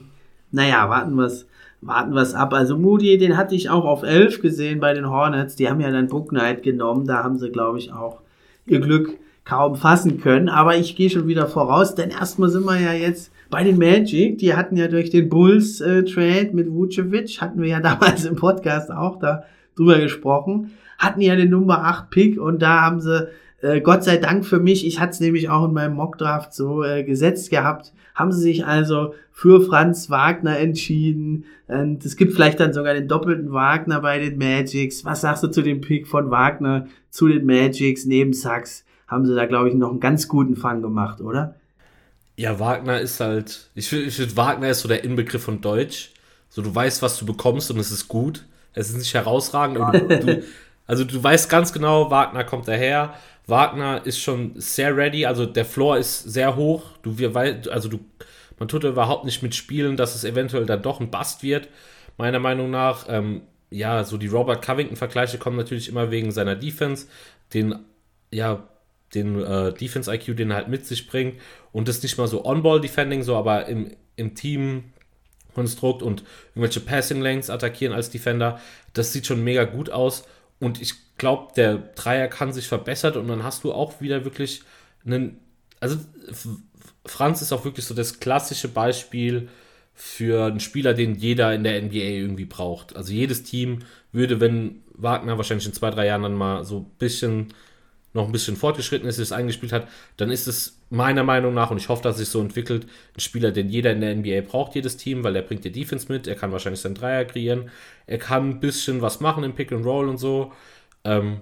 naja, warten wir's, warten wir's ab. Also Moody, den hatte ich auch auf 11 gesehen bei den Hornets. Die haben ja dann Book Knight genommen, da haben sie, glaube ich, auch ihr Glück kaum fassen können. Aber ich gehe schon wieder voraus, denn erstmal sind wir ja jetzt bei den Magic. Die hatten ja durch den Bulls-Trade äh, mit Vucevic, hatten wir ja [LAUGHS] damals im Podcast auch da drüber gesprochen, hatten ja den Nummer 8 Pick und da haben sie äh, Gott sei Dank für mich, ich hatte es nämlich auch in meinem Mockdraft so äh, gesetzt gehabt, haben sie sich also für Franz Wagner entschieden. Und es gibt vielleicht dann sogar den doppelten Wagner bei den Magics. Was sagst du zu dem Pick von Wagner zu den Magics neben Sachs? Haben sie da, glaube ich, noch einen ganz guten Fang gemacht, oder? Ja, Wagner ist halt, ich finde, Wagner ist so der Inbegriff von Deutsch. So, du weißt, was du bekommst und es ist gut. Es ist nicht herausragend. Du, du, [LAUGHS] also du weißt ganz genau, Wagner kommt daher. Wagner ist schon sehr ready, also der Floor ist sehr hoch. Du, wir, also du, man tut überhaupt nicht mitspielen, dass es eventuell dann doch ein Bast wird, meiner Meinung nach. Ähm, ja, so die Robert Covington-Vergleiche kommen natürlich immer wegen seiner Defense. Den, ja, den äh, Defense-IQ, den er halt mit sich bringt. Und das nicht mal so On-Ball-Defending, so aber im, im Team-Konstrukt und irgendwelche Passing-Lanes attackieren als Defender. Das sieht schon mega gut aus. Und ich glaube, der Dreier kann sich verbessern und dann hast du auch wieder wirklich einen. Also, Franz ist auch wirklich so das klassische Beispiel für einen Spieler, den jeder in der NBA irgendwie braucht. Also jedes Team würde, wenn Wagner wahrscheinlich in zwei, drei Jahren dann mal so ein bisschen noch ein bisschen fortgeschritten ist, es eingespielt hat, dann ist es meiner Meinung nach, und ich hoffe, dass es sich so entwickelt, ein Spieler, den jeder in der NBA braucht, jedes Team, weil er bringt die Defense mit, er kann wahrscheinlich seinen Dreier kreieren, er kann ein bisschen was machen im Pick and Roll und so. Ähm,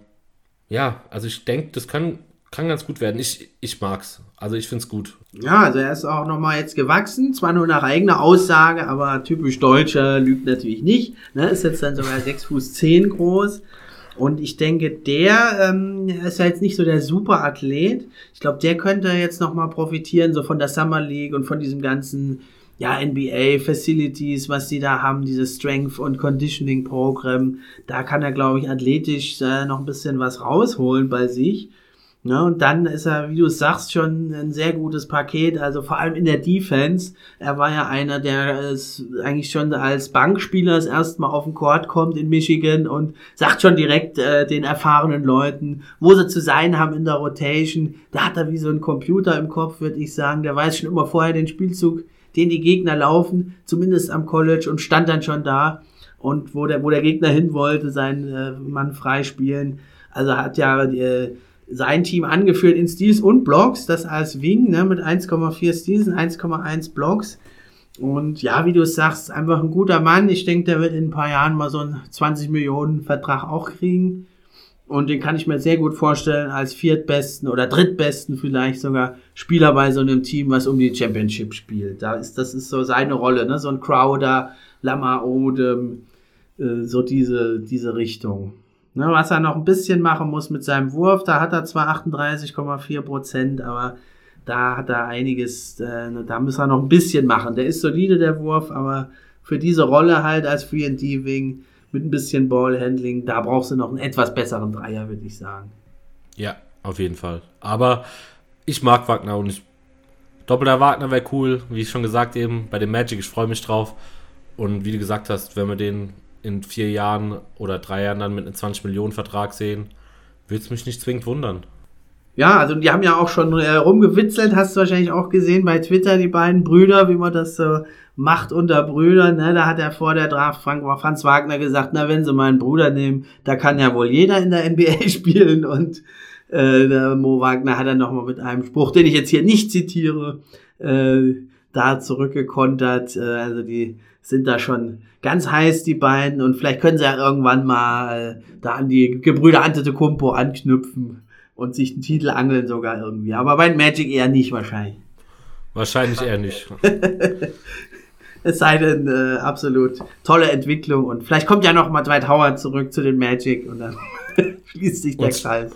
ja, also ich denke, das kann, kann ganz gut werden. Ich, ich mag's. Also ich finde es gut. Ja, also er ist auch nochmal jetzt gewachsen, zwar nur nach eigener Aussage, aber typisch Deutscher lügt natürlich nicht. Ne? Ist jetzt dann sogar 6 Fuß 10 groß. Und ich denke, der ähm, ist ja jetzt nicht so der Superathlet. Ich glaube, der könnte jetzt nochmal profitieren, so von der Summer League und von diesem ganzen ja, NBA-Facilities, was die da haben, dieses Strength- und Conditioning-Programm. Da kann er, glaube ich, athletisch äh, noch ein bisschen was rausholen bei sich. Ne, und dann ist er, wie du sagst, schon ein sehr gutes Paket, also vor allem in der Defense. Er war ja einer, der es eigentlich schon als Bankspieler das erste Mal auf den Court kommt in Michigan und sagt schon direkt äh, den erfahrenen Leuten, wo sie zu sein haben in der Rotation. Da hat er wie so ein Computer im Kopf, würde ich sagen. Der weiß schon immer vorher den Spielzug, den die Gegner laufen, zumindest am College und stand dann schon da und wo der, wo der Gegner hin wollte, seinen äh, Mann freispielen. Also hat ja äh, sein Team angeführt in Steals und Blocks, das als Wing ne, mit 1,4 Steals und 1,1 Blocks. Und ja, wie du es sagst, einfach ein guter Mann. Ich denke, der wird in ein paar Jahren mal so einen 20 Millionen Vertrag auch kriegen. Und den kann ich mir sehr gut vorstellen als viertbesten oder drittbesten vielleicht sogar Spieler bei so einem Team, was um die Championship spielt. Da ist, das ist so seine Rolle, ne? So ein Crowder, Lama Odem, äh, so diese, diese Richtung. Ne, was er noch ein bisschen machen muss mit seinem Wurf, da hat er zwar 38,4 Prozent, aber da hat er einiges, äh, da muss er noch ein bisschen machen. Der ist solide, der Wurf, aber für diese Rolle halt als Free and D-Wing mit ein bisschen Ballhandling, da brauchst du noch einen etwas besseren Dreier, würde ich sagen. Ja, auf jeden Fall. Aber ich mag Wagner und ich, doppelter Wagner wäre cool, wie ich schon gesagt eben, bei dem Magic, ich freue mich drauf. Und wie du gesagt hast, wenn wir den in vier Jahren oder drei Jahren dann mit einem 20 Millionen Vertrag sehen, würde es mich nicht zwingend wundern. Ja, also die haben ja auch schon äh, rumgewitzelt, hast du wahrscheinlich auch gesehen bei Twitter, die beiden Brüder, wie man das so macht unter Brüdern. Ne? Da hat er vor der Draft Frank, Franz Wagner gesagt, na wenn sie meinen Bruder nehmen, da kann ja wohl jeder in der NBA [LAUGHS] spielen. Und äh, der Mo Wagner hat dann nochmal mit einem Spruch, den ich jetzt hier nicht zitiere, äh, da zurückgekontert. Äh, also die sind da schon ganz heiß, die beiden. Und vielleicht können sie ja irgendwann mal da an die Gebrüder Antetokounmpo anknüpfen und sich einen Titel angeln sogar irgendwie. Aber bei Magic eher nicht wahrscheinlich. Wahrscheinlich eher nicht. [LAUGHS] es sei denn, äh, absolut tolle Entwicklung. Und vielleicht kommt ja noch mal Dwight Howard zurück zu den Magic und dann [LAUGHS] schließt sich der und, Kreis.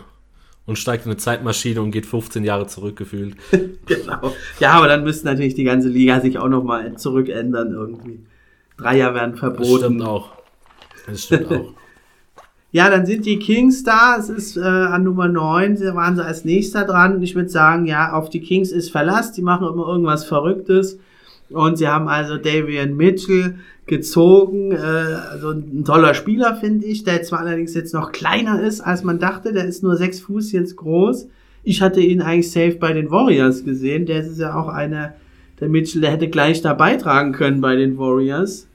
Und steigt in eine Zeitmaschine und geht 15 Jahre zurückgefühlt. [LAUGHS] genau. Ja, aber dann müsste natürlich die ganze Liga sich auch noch mal zurückändern irgendwie. Dreier werden verboten. Das stimmt auch. Das stimmt [LAUGHS] auch. Ja, dann sind die Kings da. Es ist äh, an Nummer 9, da waren sie als nächster dran. Ich würde sagen, ja, auf die Kings ist Verlass. Die machen immer irgendwas Verrücktes. Und sie haben also Davian Mitchell gezogen. Äh, also ein toller Spieler, finde ich, der zwar allerdings jetzt noch kleiner ist, als man dachte. Der ist nur sechs Fuß jetzt groß. Ich hatte ihn eigentlich safe bei den Warriors gesehen. Der ist ja auch einer, der Mitchell, der hätte gleich da beitragen können bei den Warriors.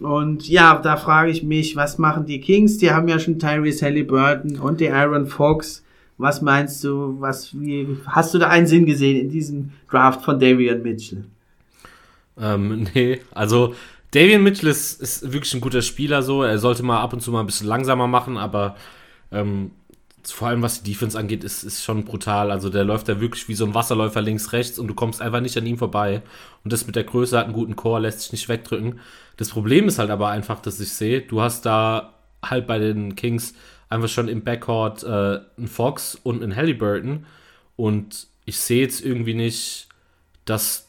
Und ja, da frage ich mich, was machen die Kings? Die haben ja schon Tyrese Halliburton und die Aaron Fox. Was meinst du, was, wie, hast du da einen Sinn gesehen in diesem Draft von Davian Mitchell? Ähm, [LAUGHS] nee, also Davian Mitchell ist, ist wirklich ein guter Spieler so. Er sollte mal ab und zu mal ein bisschen langsamer machen, aber ähm, vor allem was die Defense angeht, ist, ist schon brutal. Also der läuft da wirklich wie so ein Wasserläufer links, rechts und du kommst einfach nicht an ihm vorbei. Und das mit der Größe hat einen guten Core, lässt sich nicht wegdrücken. Das Problem ist halt aber einfach, dass ich sehe, du hast da halt bei den Kings einfach schon im Backcourt äh, einen Fox und einen Halliburton. Und ich sehe jetzt irgendwie nicht, dass.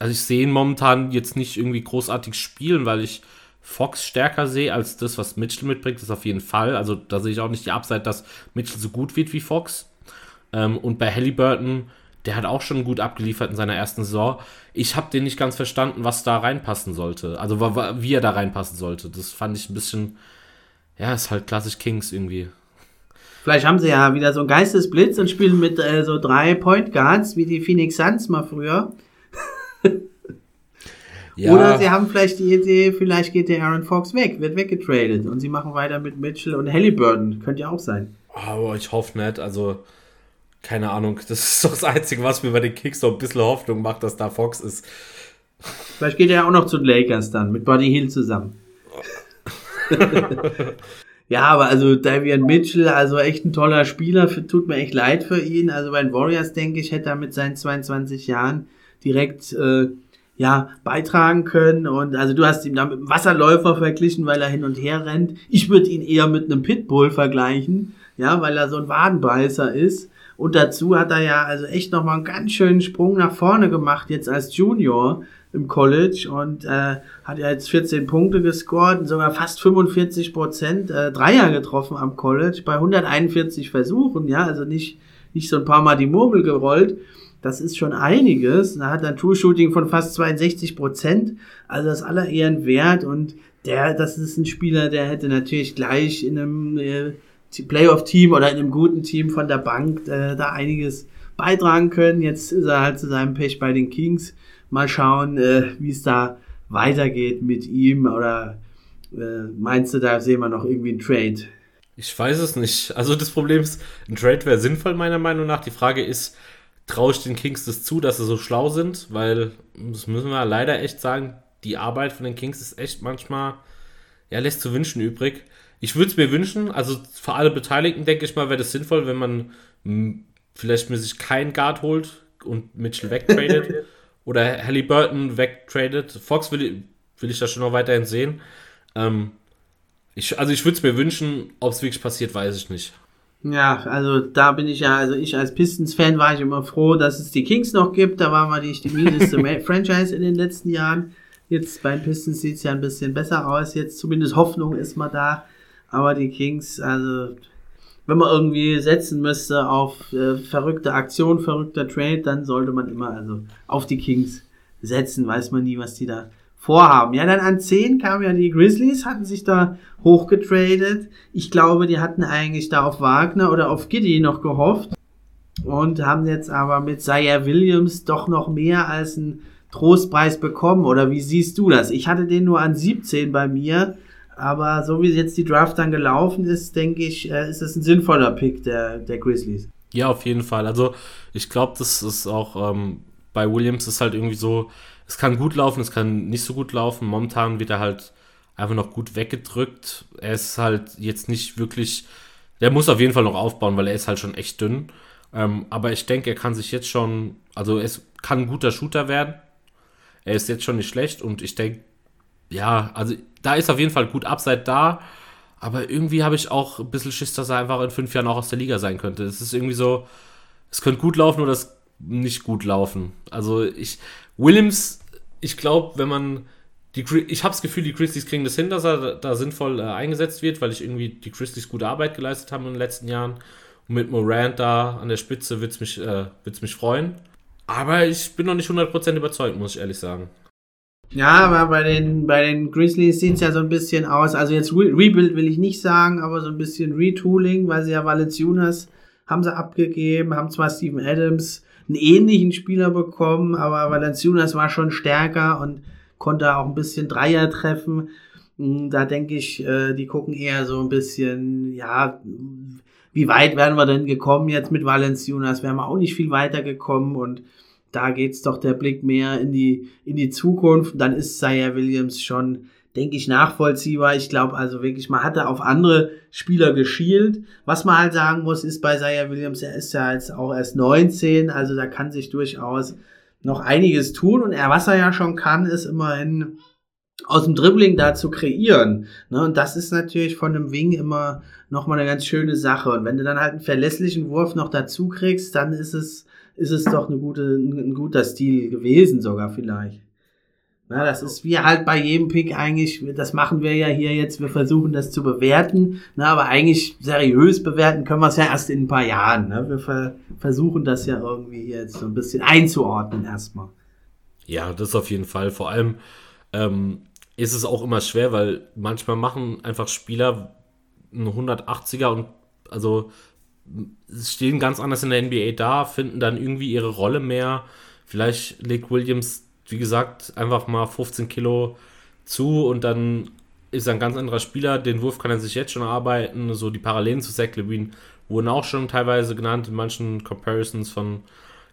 Also ich sehe ihn momentan jetzt nicht irgendwie großartig spielen, weil ich Fox stärker sehe als das, was Mitchell mitbringt, ist auf jeden Fall. Also da sehe ich auch nicht die Upside, dass Mitchell so gut wird wie Fox. Ähm, und bei Halliburton, der hat auch schon gut abgeliefert in seiner ersten Saison. Ich habe den nicht ganz verstanden, was da reinpassen sollte. Also wie er da reinpassen sollte. Das fand ich ein bisschen, ja, ist halt klassisch Kings irgendwie. Vielleicht haben sie ja wieder so einen Geistesblitz und spielen mit äh, so drei Point Guards wie die Phoenix Suns mal früher. Ja. Oder sie haben vielleicht die Idee, vielleicht geht der Aaron Fox weg, wird weggetradet und sie machen weiter mit Mitchell und Halliburton. Könnte ja auch sein. Aber ich hoffe nicht. Also, keine Ahnung. Das ist doch das Einzige, was mir bei den Kicks so ein bisschen Hoffnung macht, dass da Fox ist. Vielleicht geht er auch noch zu den Lakers dann, mit Buddy Hill zusammen. [LAUGHS] ja, aber also Davian Mitchell, also echt ein toller Spieler, tut mir echt leid für ihn. Also bei den Warriors, denke ich, hätte er mit seinen 22 Jahren direkt äh, ja, beitragen können. Und also du hast ihn da mit einem Wasserläufer verglichen, weil er hin und her rennt. Ich würde ihn eher mit einem Pitbull vergleichen, ja, weil er so ein Wadenbeißer ist. Und dazu hat er ja also echt nochmal einen ganz schönen Sprung nach vorne gemacht, jetzt als Junior im College und äh, hat ja jetzt 14 Punkte gescored und sogar fast 45 Prozent äh, Dreier getroffen am College bei 141 Versuchen, ja, also nicht, nicht so ein paar Mal die Murmel gerollt. Das ist schon einiges. Da hat ein True-Shooting von fast 62 Prozent. Also das aller Ehren wert. Und der, das ist ein Spieler, der hätte natürlich gleich in einem äh, Playoff-Team oder in einem guten Team von der Bank äh, da einiges beitragen können. Jetzt ist er halt zu seinem Pech bei den Kings. Mal schauen, äh, wie es da weitergeht mit ihm oder äh, meinst du, da sehen wir noch irgendwie einen Trade? Ich weiß es nicht. Also das Problem ist, ein Trade wäre sinnvoll meiner Meinung nach. Die Frage ist, traue ich den Kings das zu, dass sie so schlau sind? Weil, das müssen wir leider echt sagen, die Arbeit von den Kings ist echt manchmal, ja, lässt zu wünschen übrig. Ich würde es mir wünschen, also für alle Beteiligten, denke ich mal, wäre das sinnvoll, wenn man hm, vielleicht mir sich keinen Guard holt und Mitchell wegtradet [LAUGHS] oder Halliburton wegtradet. Fox will, will ich da schon noch weiterhin sehen. Ähm, ich, also ich würde es mir wünschen, ob es wirklich passiert, weiß ich nicht. Ja, also da bin ich ja, also ich als Pistons-Fan war ich immer froh, dass es die Kings noch gibt. Da waren wir nicht die mieseste [LAUGHS] Franchise in den letzten Jahren. Jetzt bei den Pistons sieht es ja ein bisschen besser aus. Jetzt zumindest Hoffnung ist mal da. Aber die Kings, also wenn man irgendwie setzen müsste auf äh, verrückte Aktion, verrückter Trade, dann sollte man immer also auf die Kings setzen. Weiß man nie, was die da vorhaben. Ja, dann an 10 kamen ja die Grizzlies, hatten sich da hochgetradet. Ich glaube, die hatten eigentlich da auf Wagner oder auf Giddy noch gehofft und haben jetzt aber mit Zaire Williams doch noch mehr als einen Trostpreis bekommen. Oder wie siehst du das? Ich hatte den nur an 17 bei mir, aber so wie jetzt die Draft dann gelaufen ist, denke ich, äh, ist es ein sinnvoller Pick der, der Grizzlies. Ja, auf jeden Fall. Also ich glaube, das ist auch ähm, bei Williams ist halt irgendwie so, es kann gut laufen, es kann nicht so gut laufen. Momentan wird er halt einfach noch gut weggedrückt. Er ist halt jetzt nicht wirklich, der muss auf jeden Fall noch aufbauen, weil er ist halt schon echt dünn. Ähm, aber ich denke, er kann sich jetzt schon, also es kann ein guter Shooter werden. Er ist jetzt schon nicht schlecht und ich denke, ja, also da ist auf jeden Fall gut Upside da. Aber irgendwie habe ich auch ein bisschen Schiss, dass er einfach in fünf Jahren auch aus der Liga sein könnte. Es ist irgendwie so, es könnte gut laufen oder es nicht gut laufen. Also ich, Williams, ich glaube, wenn man die, ich habe das Gefühl, die Grizzlies kriegen das hin, dass er da sinnvoll äh, eingesetzt wird, weil ich irgendwie die Grizzlies gute Arbeit geleistet haben in den letzten Jahren. Und mit Morant da an der Spitze wird es mich, äh, mich freuen. Aber ich bin noch nicht 100% überzeugt, muss ich ehrlich sagen. Ja, aber bei den, bei den Grizzlies sieht es ja so ein bisschen aus. Also jetzt Re Rebuild will ich nicht sagen, aber so ein bisschen Retooling, weil sie ja Valenciunas haben sie abgegeben, haben zwar Steven Adams einen ähnlichen Spieler bekommen, aber Valenciunas war schon stärker und konnte auch ein bisschen Dreier treffen. Hm, da denke ich, äh, die gucken eher so ein bisschen, ja, wie weit werden wir denn gekommen jetzt mit Valenciunas? Wären wir auch nicht viel weiter gekommen und da geht's doch der Blick mehr in die, in die Zukunft. Dann ist Zaire Williams schon denke ich, nachvollziehbar. Ich glaube also wirklich, man hatte auf andere Spieler geschielt. Was man halt sagen muss, ist bei Zaire Williams, er ist ja jetzt auch erst 19, also da kann sich durchaus noch einiges tun. Und er, was er ja schon kann, ist immerhin aus dem Dribbling da zu kreieren. Ne? Und das ist natürlich von einem Wing immer nochmal eine ganz schöne Sache. Und wenn du dann halt einen verlässlichen Wurf noch dazu kriegst, dann ist es, ist es doch eine gute, ein guter Stil gewesen sogar vielleicht. Na, das ist wie halt bei jedem Pick eigentlich, das machen wir ja hier jetzt, wir versuchen das zu bewerten, na, aber eigentlich seriös bewerten können wir es ja erst in ein paar Jahren. Ne? Wir ver versuchen das ja irgendwie jetzt so ein bisschen einzuordnen erstmal. Ja, das auf jeden Fall. Vor allem ähm, ist es auch immer schwer, weil manchmal machen einfach Spieler einen 180er und also stehen ganz anders in der NBA da, finden dann irgendwie ihre Rolle mehr. Vielleicht legt Williams wie gesagt, einfach mal 15 Kilo zu und dann ist er ein ganz anderer Spieler. Den Wurf kann er sich jetzt schon arbeiten. So die Parallelen zu Zach Levine wurden auch schon teilweise genannt in manchen Comparisons von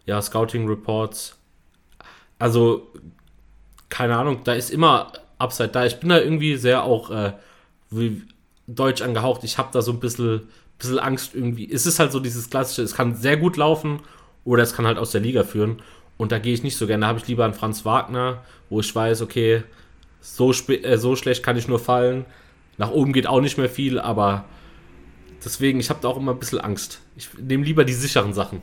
ja, Scouting Reports. Also, keine Ahnung, da ist immer Upside da. Ich bin da irgendwie sehr auch äh, wie deutsch angehaucht. Ich habe da so ein bisschen, bisschen Angst irgendwie. Es ist halt so dieses klassische, es kann sehr gut laufen oder es kann halt aus der Liga führen. Und da gehe ich nicht so gerne. Da habe ich lieber einen Franz Wagner, wo ich weiß, okay, so, äh, so schlecht kann ich nur fallen. Nach oben geht auch nicht mehr viel, aber deswegen, ich habe da auch immer ein bisschen Angst. Ich nehme lieber die sicheren Sachen.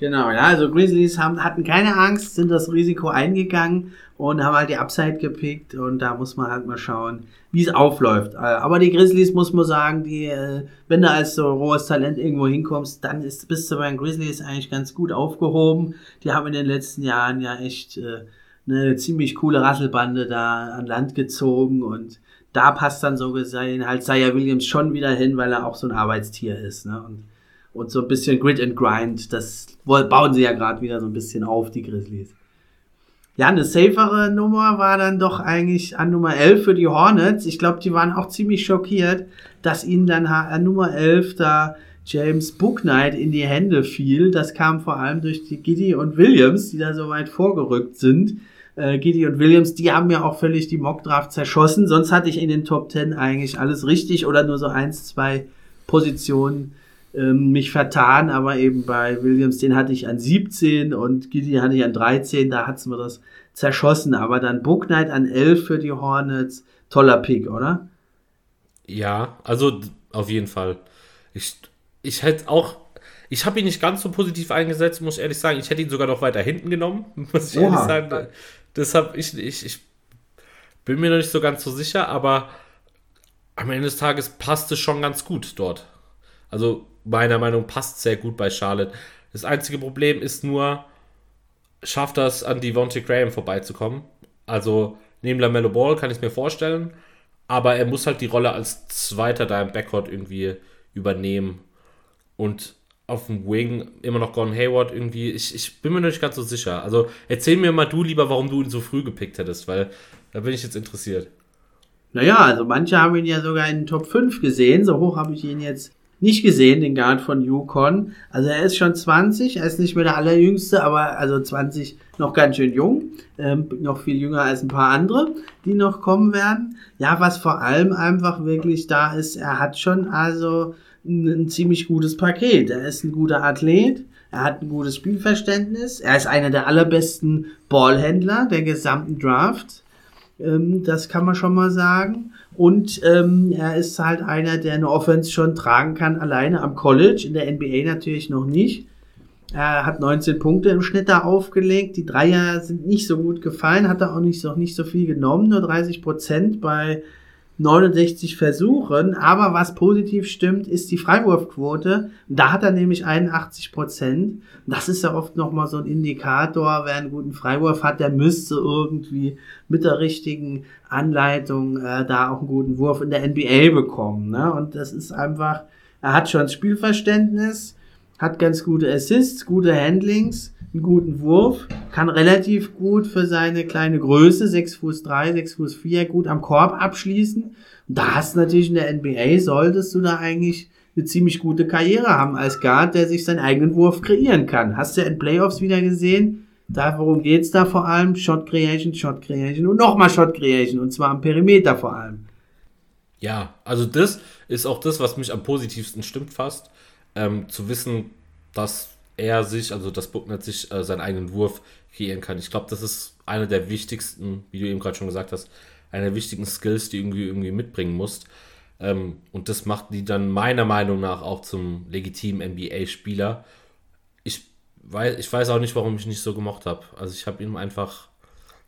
Genau, ja, also Grizzlies haben, hatten keine Angst, sind das Risiko eingegangen und haben halt die Upside gepickt und da muss man halt mal schauen, wie es aufläuft. Äh, aber die Grizzlies muss man sagen, die, äh, wenn du als so rohes Talent irgendwo hinkommst, dann ist, bist du bei den Grizzlies eigentlich ganz gut aufgehoben. Die haben in den letzten Jahren ja echt äh, eine ziemlich coole Rasselbande da an Land gezogen und da passt dann so gesehen halt Saya Williams schon wieder hin, weil er auch so ein Arbeitstier ist. Ne? Und und so ein bisschen Grit and Grind, das bauen sie ja gerade wieder so ein bisschen auf, die Grizzlies. Ja, eine safere Nummer war dann doch eigentlich an Nummer 11 für die Hornets. Ich glaube, die waren auch ziemlich schockiert, dass ihnen dann an Nummer 11 da James Booknight in die Hände fiel. Das kam vor allem durch die Giddy und Williams, die da so weit vorgerückt sind. Äh, Giddy und Williams, die haben ja auch völlig die Mockdraft zerschossen. Sonst hatte ich in den Top 10 eigentlich alles richtig oder nur so eins, zwei Positionen ähm, mich vertan. Aber eben bei Williams, den hatte ich an 17 und Giddy hatte ich an 13. Da hat's mir das zerschossen. Aber dann Booknight an 11 für die Hornets. Toller Pick, oder? Ja, also auf jeden Fall. Ich ich hätte auch, ich habe ihn nicht ganz so positiv eingesetzt, muss ich ehrlich sagen. Ich hätte ihn sogar noch weiter hinten genommen, [LAUGHS] muss ich Oha. ehrlich sagen. Deshalb, ich, ich, ich bin mir noch nicht so ganz so sicher, aber am Ende des Tages passt es schon ganz gut dort. Also meiner Meinung nach passt sehr gut bei Charlotte. Das einzige Problem ist nur, schafft das an Devontae Graham vorbeizukommen. Also neben LaMelo Ball kann ich mir vorstellen, aber er muss halt die Rolle als Zweiter da im Backcourt irgendwie übernehmen und auf dem Wing immer noch Gordon Hayward irgendwie. Ich, ich bin mir nicht ganz so sicher. Also erzähl mir mal du lieber, warum du ihn so früh gepickt hättest, weil da bin ich jetzt interessiert. Naja, also manche haben ihn ja sogar in den Top 5 gesehen. So hoch habe ich ihn jetzt nicht gesehen, den Guard von Yukon. Also er ist schon 20, er ist nicht mehr der allerjüngste, aber also 20 noch ganz schön jung, ähm, noch viel jünger als ein paar andere, die noch kommen werden. Ja, was vor allem einfach wirklich da ist, er hat schon also ein ziemlich gutes Paket. Er ist ein guter Athlet, er hat ein gutes Spielverständnis, er ist einer der allerbesten Ballhändler der gesamten Draft. Ähm, das kann man schon mal sagen. Und ähm, er ist halt einer, der eine Offense schon tragen kann, alleine am College, in der NBA natürlich noch nicht. Er hat 19 Punkte im Schnitt da aufgelegt. Die Dreier sind nicht so gut gefallen, hat er auch nicht so, nicht so viel genommen, nur 30 Prozent bei 69 Versuchen. Aber was positiv stimmt, ist die Freiwurfquote. Da hat er nämlich 81 Prozent. Das ist ja oft nochmal so ein Indikator. Wer einen guten Freiwurf hat, der müsste irgendwie mit der richtigen Anleitung äh, da auch einen guten Wurf in der NBA bekommen. Ne? Und das ist einfach, er hat schon Spielverständnis, hat ganz gute Assists, gute Handlings einen guten Wurf, kann relativ gut für seine kleine Größe, 6 Fuß 3, 6 Fuß 4, gut am Korb abschließen. Da hast du natürlich in der NBA, solltest du da eigentlich eine ziemlich gute Karriere haben als Guard, der sich seinen eigenen Wurf kreieren kann. Hast du in Playoffs wieder gesehen? Da, worum geht's da vor allem? Shot Creation, Shot Creation und nochmal Shot Creation und zwar am Perimeter vor allem. Ja, also das ist auch das, was mich am positivsten stimmt fast, ähm, zu wissen, dass er sich, also das Booknet sich äh, seinen eigenen Wurf kreieren kann. Ich glaube, das ist einer der wichtigsten, wie du eben gerade schon gesagt hast, einer der wichtigen Skills, die irgendwie irgendwie mitbringen musst. Ähm, und das macht die dann meiner Meinung nach auch zum legitimen NBA-Spieler. Ich weiß, ich weiß auch nicht, warum ich nicht so gemocht habe. Also ich habe ihm einfach,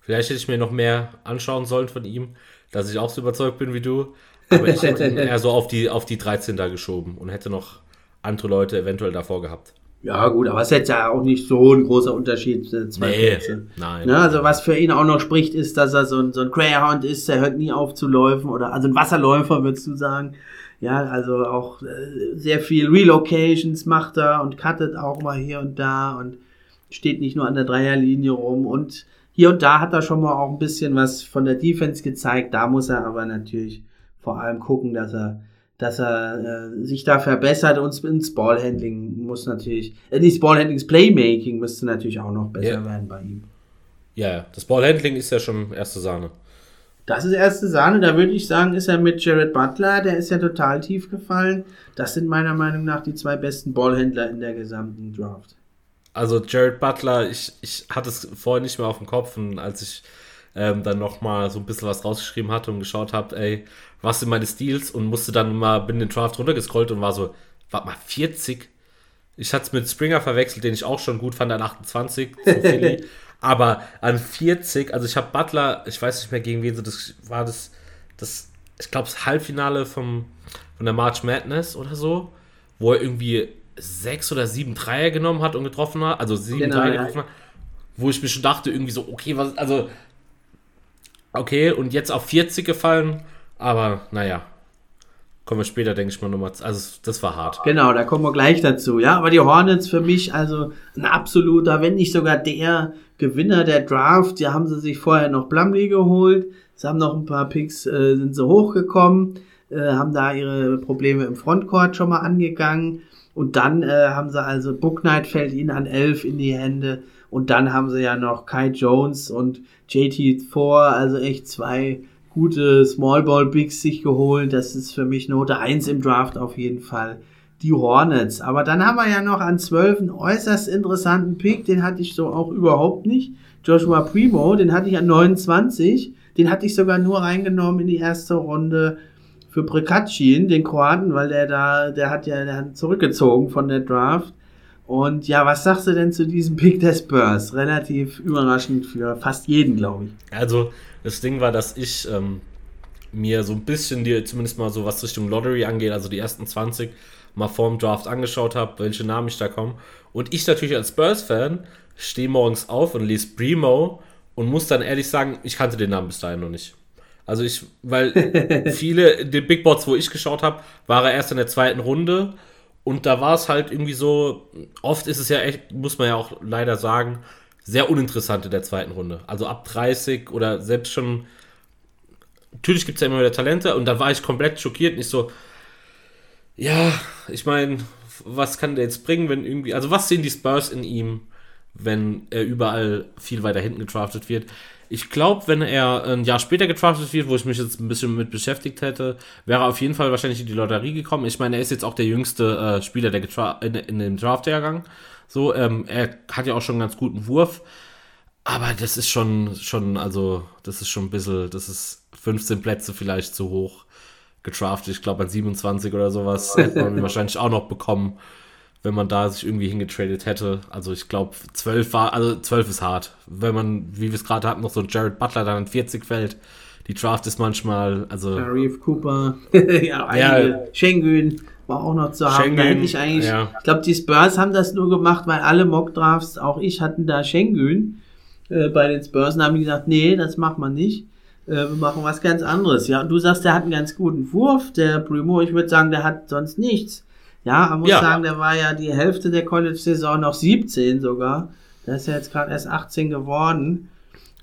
vielleicht hätte ich mir noch mehr anschauen sollen von ihm, dass ich auch so überzeugt bin wie du. Aber ich hätte ihn [LAUGHS] eher so auf die, auf die 13 da geschoben und hätte noch andere Leute eventuell davor gehabt. Ja, gut, aber es ist jetzt ja auch nicht so ein großer Unterschied. Äh, zwei nee, Plätze. nein. Ne, also was für ihn auch noch spricht, ist, dass er so ein, so ein Greyhound ist, der hört nie auf zu laufen oder also ein Wasserläufer, würdest du sagen. Ja, also auch äh, sehr viel Relocations macht er und cuttet auch mal hier und da und steht nicht nur an der Dreierlinie rum und hier und da hat er schon mal auch ein bisschen was von der Defense gezeigt. Da muss er aber natürlich vor allem gucken, dass er dass er äh, sich da verbessert und ins Ballhandling muss natürlich, äh, nicht Ballhandling, das Playmaking müsste natürlich auch noch besser ja. werden bei ihm. Ja, das Ballhandling ist ja schon erste Sahne. Das ist erste Sahne, da würde ich sagen, ist er mit Jared Butler, der ist ja total tief gefallen. Das sind meiner Meinung nach die zwei besten Ballhändler in der gesamten Draft. Also Jared Butler, ich, ich hatte es vorher nicht mehr auf dem Kopf und als ich ähm, dann nochmal so ein bisschen was rausgeschrieben hatte und geschaut habe, ey, was sind meine Steals und musste dann mal, bin den Draft runtergescrollt und war so, warte mal, 40? Ich hatte es mit Springer verwechselt, den ich auch schon gut fand an 28 zu Philly. aber an 40, also ich habe Butler, ich weiß nicht mehr gegen wen so, das war das, das ich glaube, das Halbfinale vom, von der March Madness oder so, wo er irgendwie sechs oder sieben Dreier genommen hat und getroffen hat, also sieben genau, Dreier ja. getroffen hat, wo ich mir schon dachte, irgendwie so, okay, was, also, okay, und jetzt auf 40 gefallen, aber naja, kommen wir später, denke ich mal, nochmal. Also, das war hart. Genau, da kommen wir gleich dazu. Ja, aber die Hornets für mich also ein absoluter, wenn nicht sogar der Gewinner der Draft. Ja, haben sie sich vorher noch Plumlee geholt. Sie haben noch ein paar Picks, äh, sind sie hochgekommen, äh, haben da ihre Probleme im Frontcourt schon mal angegangen. Und dann äh, haben sie also Book Knight fällt ihnen an 11 in die Hände. Und dann haben sie ja noch Kai Jones und JT4, also echt zwei gute Small Ball Bigs sich geholt. Das ist für mich Note 1 im Draft auf jeden Fall. Die Hornets. Aber dann haben wir ja noch an 12 einen äußerst interessanten Pick. Den hatte ich so auch überhaupt nicht. Joshua Primo, den hatte ich an 29. Den hatte ich sogar nur reingenommen in die erste Runde für Prekacin, den Kroaten, weil der da, der hat ja der hat zurückgezogen von der Draft. Und ja, was sagst du denn zu diesem Pick der Spurs? Relativ überraschend für fast jeden, glaube ich. Also, das Ding war, dass ich ähm, mir so ein bisschen die, zumindest mal so was Richtung Lottery angeht, also die ersten 20 mal vorm Draft angeschaut habe, welche Namen ich da komme. Und ich natürlich als Spurs-Fan stehe morgens auf und lese Primo und muss dann ehrlich sagen, ich kannte den Namen bis dahin noch nicht. Also ich, weil [LAUGHS] viele, die Big Boards, wo ich geschaut habe, war er erst in der zweiten Runde und da war es halt irgendwie so, oft ist es ja echt, muss man ja auch leider sagen, sehr uninteressant in der zweiten Runde. Also ab 30 oder selbst schon. Natürlich gibt es ja immer wieder Talente und da war ich komplett schockiert. Nicht so, ja, ich meine, was kann der jetzt bringen, wenn irgendwie. Also, was sehen die Spurs in ihm, wenn er überall viel weiter hinten getraftet wird? Ich glaube, wenn er ein Jahr später getraftet wird, wo ich mich jetzt ein bisschen mit beschäftigt hätte, wäre er auf jeden Fall wahrscheinlich in die Lotterie gekommen. Ich meine, er ist jetzt auch der jüngste äh, Spieler der in, in dem Draft-Jahrgang. So, ähm, er hat ja auch schon einen ganz guten Wurf. Aber das ist schon, schon, also, das ist schon ein bisschen, das ist 15 Plätze vielleicht zu hoch getraftet. Ich glaube, an 27 oder sowas hätte man [LAUGHS] wahrscheinlich auch noch bekommen, wenn man da sich irgendwie hingetradet hätte. Also, ich glaube, 12 war, also 12 ist hart. Wenn man, wie wir es gerade hatten, noch so Jared Butler dann an 40 fällt. Die Draft ist manchmal, also. Sharif Cooper, [LAUGHS] ja, ja, Schengen war auch noch zu haben. Schengen, da hätte ich eigentlich, ja. ich glaube, die Spurs haben das nur gemacht, weil alle Mock-Drafts, auch ich, hatten da Schengen äh, bei den Spurs und haben die gesagt, nee, das macht man nicht. Äh, wir machen was ganz anderes. Ja, und du sagst, der hat einen ganz guten Wurf, der Primo, ich würde sagen, der hat sonst nichts. Ja, man muss ja. sagen, der war ja die Hälfte der College-Saison noch 17 sogar. Der ist ja jetzt gerade erst 18 geworden.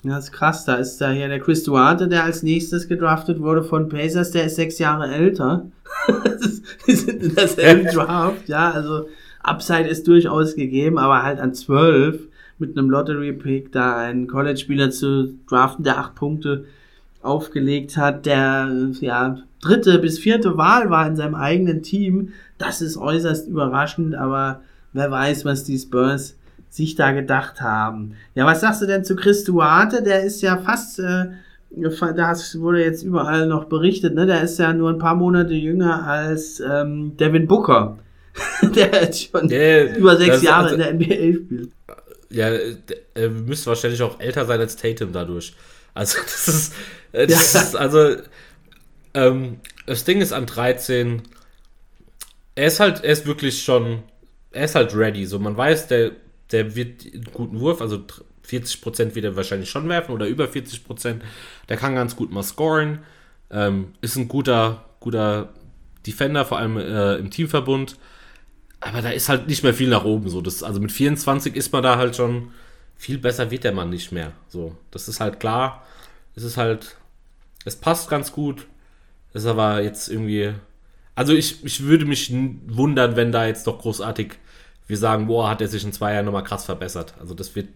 Das ist krass, da ist da hier der Chris Duarte, der als nächstes gedraftet wurde von Pacers, der ist sechs Jahre älter. [LAUGHS] Wir sind in derselben [LAUGHS] Draft, ja, also Upside ist durchaus gegeben, aber halt an zwölf mit einem Lottery-Pick da einen College-Spieler zu draften, der acht Punkte aufgelegt hat, der ja dritte bis vierte Wahl war in seinem eigenen Team, das ist äußerst überraschend, aber wer weiß, was die Spurs sich da gedacht haben. Ja, was sagst du denn zu Chris Duarte? Der ist ja fast, äh, das wurde jetzt überall noch berichtet, ne? Der ist ja nur ein paar Monate jünger als ähm, Devin Booker. [LAUGHS] der jetzt schon der, über sechs Jahre also, in der NBA spielt. Ja, er müsste wahrscheinlich auch älter sein als Tatum dadurch. Also, [LAUGHS] das ist, äh, das ja. ist also, ähm, das Ding ist an 13, er ist halt, er ist wirklich schon, er ist halt ready. So, man weiß, der der wird einen guten Wurf, also 40% wird er wahrscheinlich schon werfen oder über 40%. Der kann ganz gut mal scoren. Ähm, ist ein guter, guter Defender, vor allem äh, im Teamverbund. Aber da ist halt nicht mehr viel nach oben. So. Das, also mit 24 ist man da halt schon viel besser wird der Mann nicht mehr. So, das ist halt klar. Es ist halt, es passt ganz gut. Es ist aber jetzt irgendwie. Also ich, ich würde mich wundern, wenn da jetzt doch großartig wir sagen, boah, hat er sich in zwei Jahren nochmal krass verbessert. Also das wird,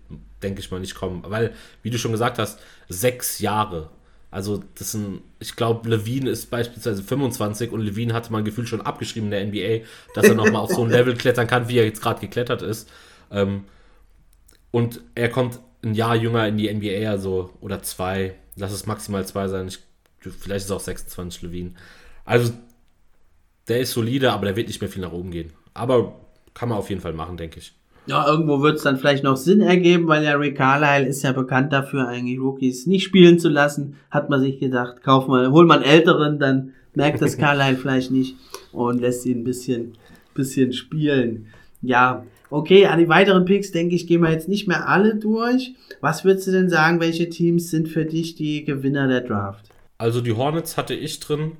denke ich mal, nicht kommen. Weil, wie du schon gesagt hast, sechs Jahre. Also das sind, ich glaube, Levine ist beispielsweise 25 und Levine hatte mal ein Gefühl schon abgeschrieben in der NBA, dass er nochmal auf so ein [LAUGHS] Level klettern kann, wie er jetzt gerade geklettert ist. Ähm, und er kommt ein Jahr jünger in die NBA, also, oder zwei, lass es maximal zwei sein. Ich, vielleicht ist es auch 26 Levine. Also, der ist solide, aber der wird nicht mehr viel nach oben gehen. Aber kann man auf jeden Fall machen, denke ich. Ja, irgendwo wird es dann vielleicht noch Sinn ergeben, weil ja Rick Carlisle ist ja bekannt dafür, eigentlich Rookies nicht spielen zu lassen. Hat man sich gedacht, kauf mal, hol mal einen älteren, dann merkt das [LAUGHS] Carlisle vielleicht nicht und lässt ihn ein bisschen, bisschen spielen. Ja, okay, an die weiteren Picks, denke ich, gehen wir jetzt nicht mehr alle durch. Was würdest du denn sagen, welche Teams sind für dich die Gewinner der Draft? Also die Hornets hatte ich drin.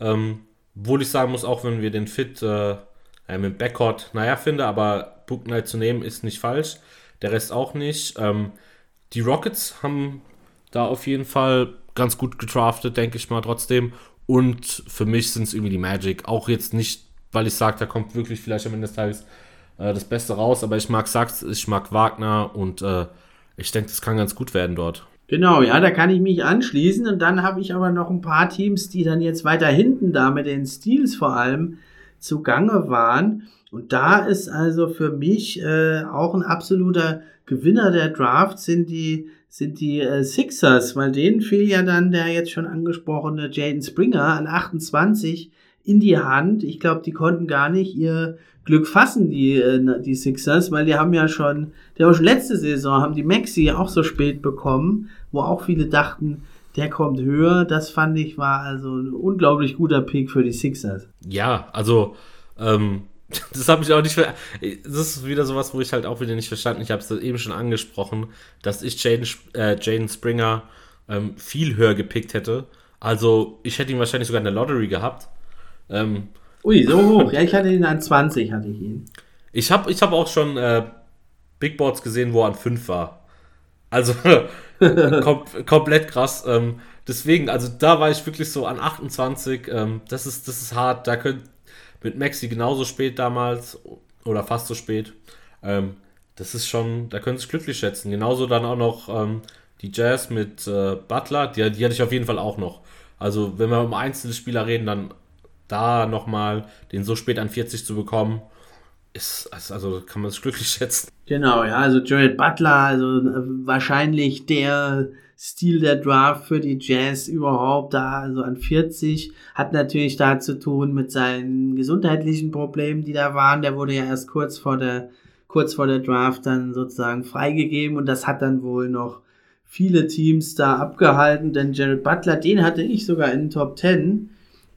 Ähm, Obwohl ich sagen muss, auch wenn wir den Fit äh, mit Backcourt, naja, finde, aber Book Knight zu nehmen ist nicht falsch. Der Rest auch nicht. Ähm, die Rockets haben da auf jeden Fall ganz gut gedraftet, denke ich mal trotzdem. Und für mich sind es irgendwie die Magic. Auch jetzt nicht, weil ich sage, da kommt wirklich vielleicht am Ende des Tages äh, das Beste raus, aber ich mag Sachs, ich mag Wagner und äh, ich denke, das kann ganz gut werden dort. Genau, ja, da kann ich mich anschließen. Und dann habe ich aber noch ein paar Teams, die dann jetzt weiter hinten da mit den Steals vor allem zugange waren. Und da ist also für mich äh, auch ein absoluter Gewinner der Draft sind die sind die äh, Sixers, weil denen fiel ja dann der jetzt schon angesprochene Jaden Springer an 28 in die Hand. Ich glaube, die konnten gar nicht ihr Glück fassen, die, äh, die Sixers, weil die haben ja schon, die haben schon letzte Saison, haben die Maxi auch so spät bekommen, wo auch viele dachten, der kommt höher. Das fand ich war also ein unglaublich guter Pick für die Sixers. Ja, also ähm, [LAUGHS] das habe ich auch nicht. Ver das ist wieder sowas, wo ich halt auch wieder nicht verstanden. Ich habe es eben schon angesprochen, dass ich Jaden, äh, Jaden Springer ähm, viel höher gepickt hätte. Also ich hätte ihn wahrscheinlich sogar in der Lottery gehabt. Ähm, Ui, so hoch. Ja, ich hatte ihn an 20, hatte ich ihn. Ich habe ich hab auch schon äh, Big Boards gesehen, wo er an 5 war. Also [LAUGHS] kom komplett krass. Ähm, deswegen, also da war ich wirklich so an 28. Ähm, das, ist, das ist hart. Da könnt mit Maxi genauso spät damals oder fast so spät. Ähm, das ist schon, da können Sie sich glücklich schätzen. Genauso dann auch noch ähm, die Jazz mit äh, Butler, die, die hatte ich auf jeden Fall auch noch. Also, wenn wir um einzelne Spieler reden, dann da nochmal den so spät an 40 zu bekommen, ist, also kann man es glücklich [LAUGHS] schätzen. Genau, ja, also Joel Butler, also äh, wahrscheinlich der Stil der Draft für die Jazz überhaupt da, also an 40, hat natürlich da zu tun mit seinen gesundheitlichen Problemen, die da waren. Der wurde ja erst kurz vor der, kurz vor der Draft dann sozusagen freigegeben und das hat dann wohl noch viele Teams da abgehalten, denn Jared Butler, den hatte ich sogar in den Top 10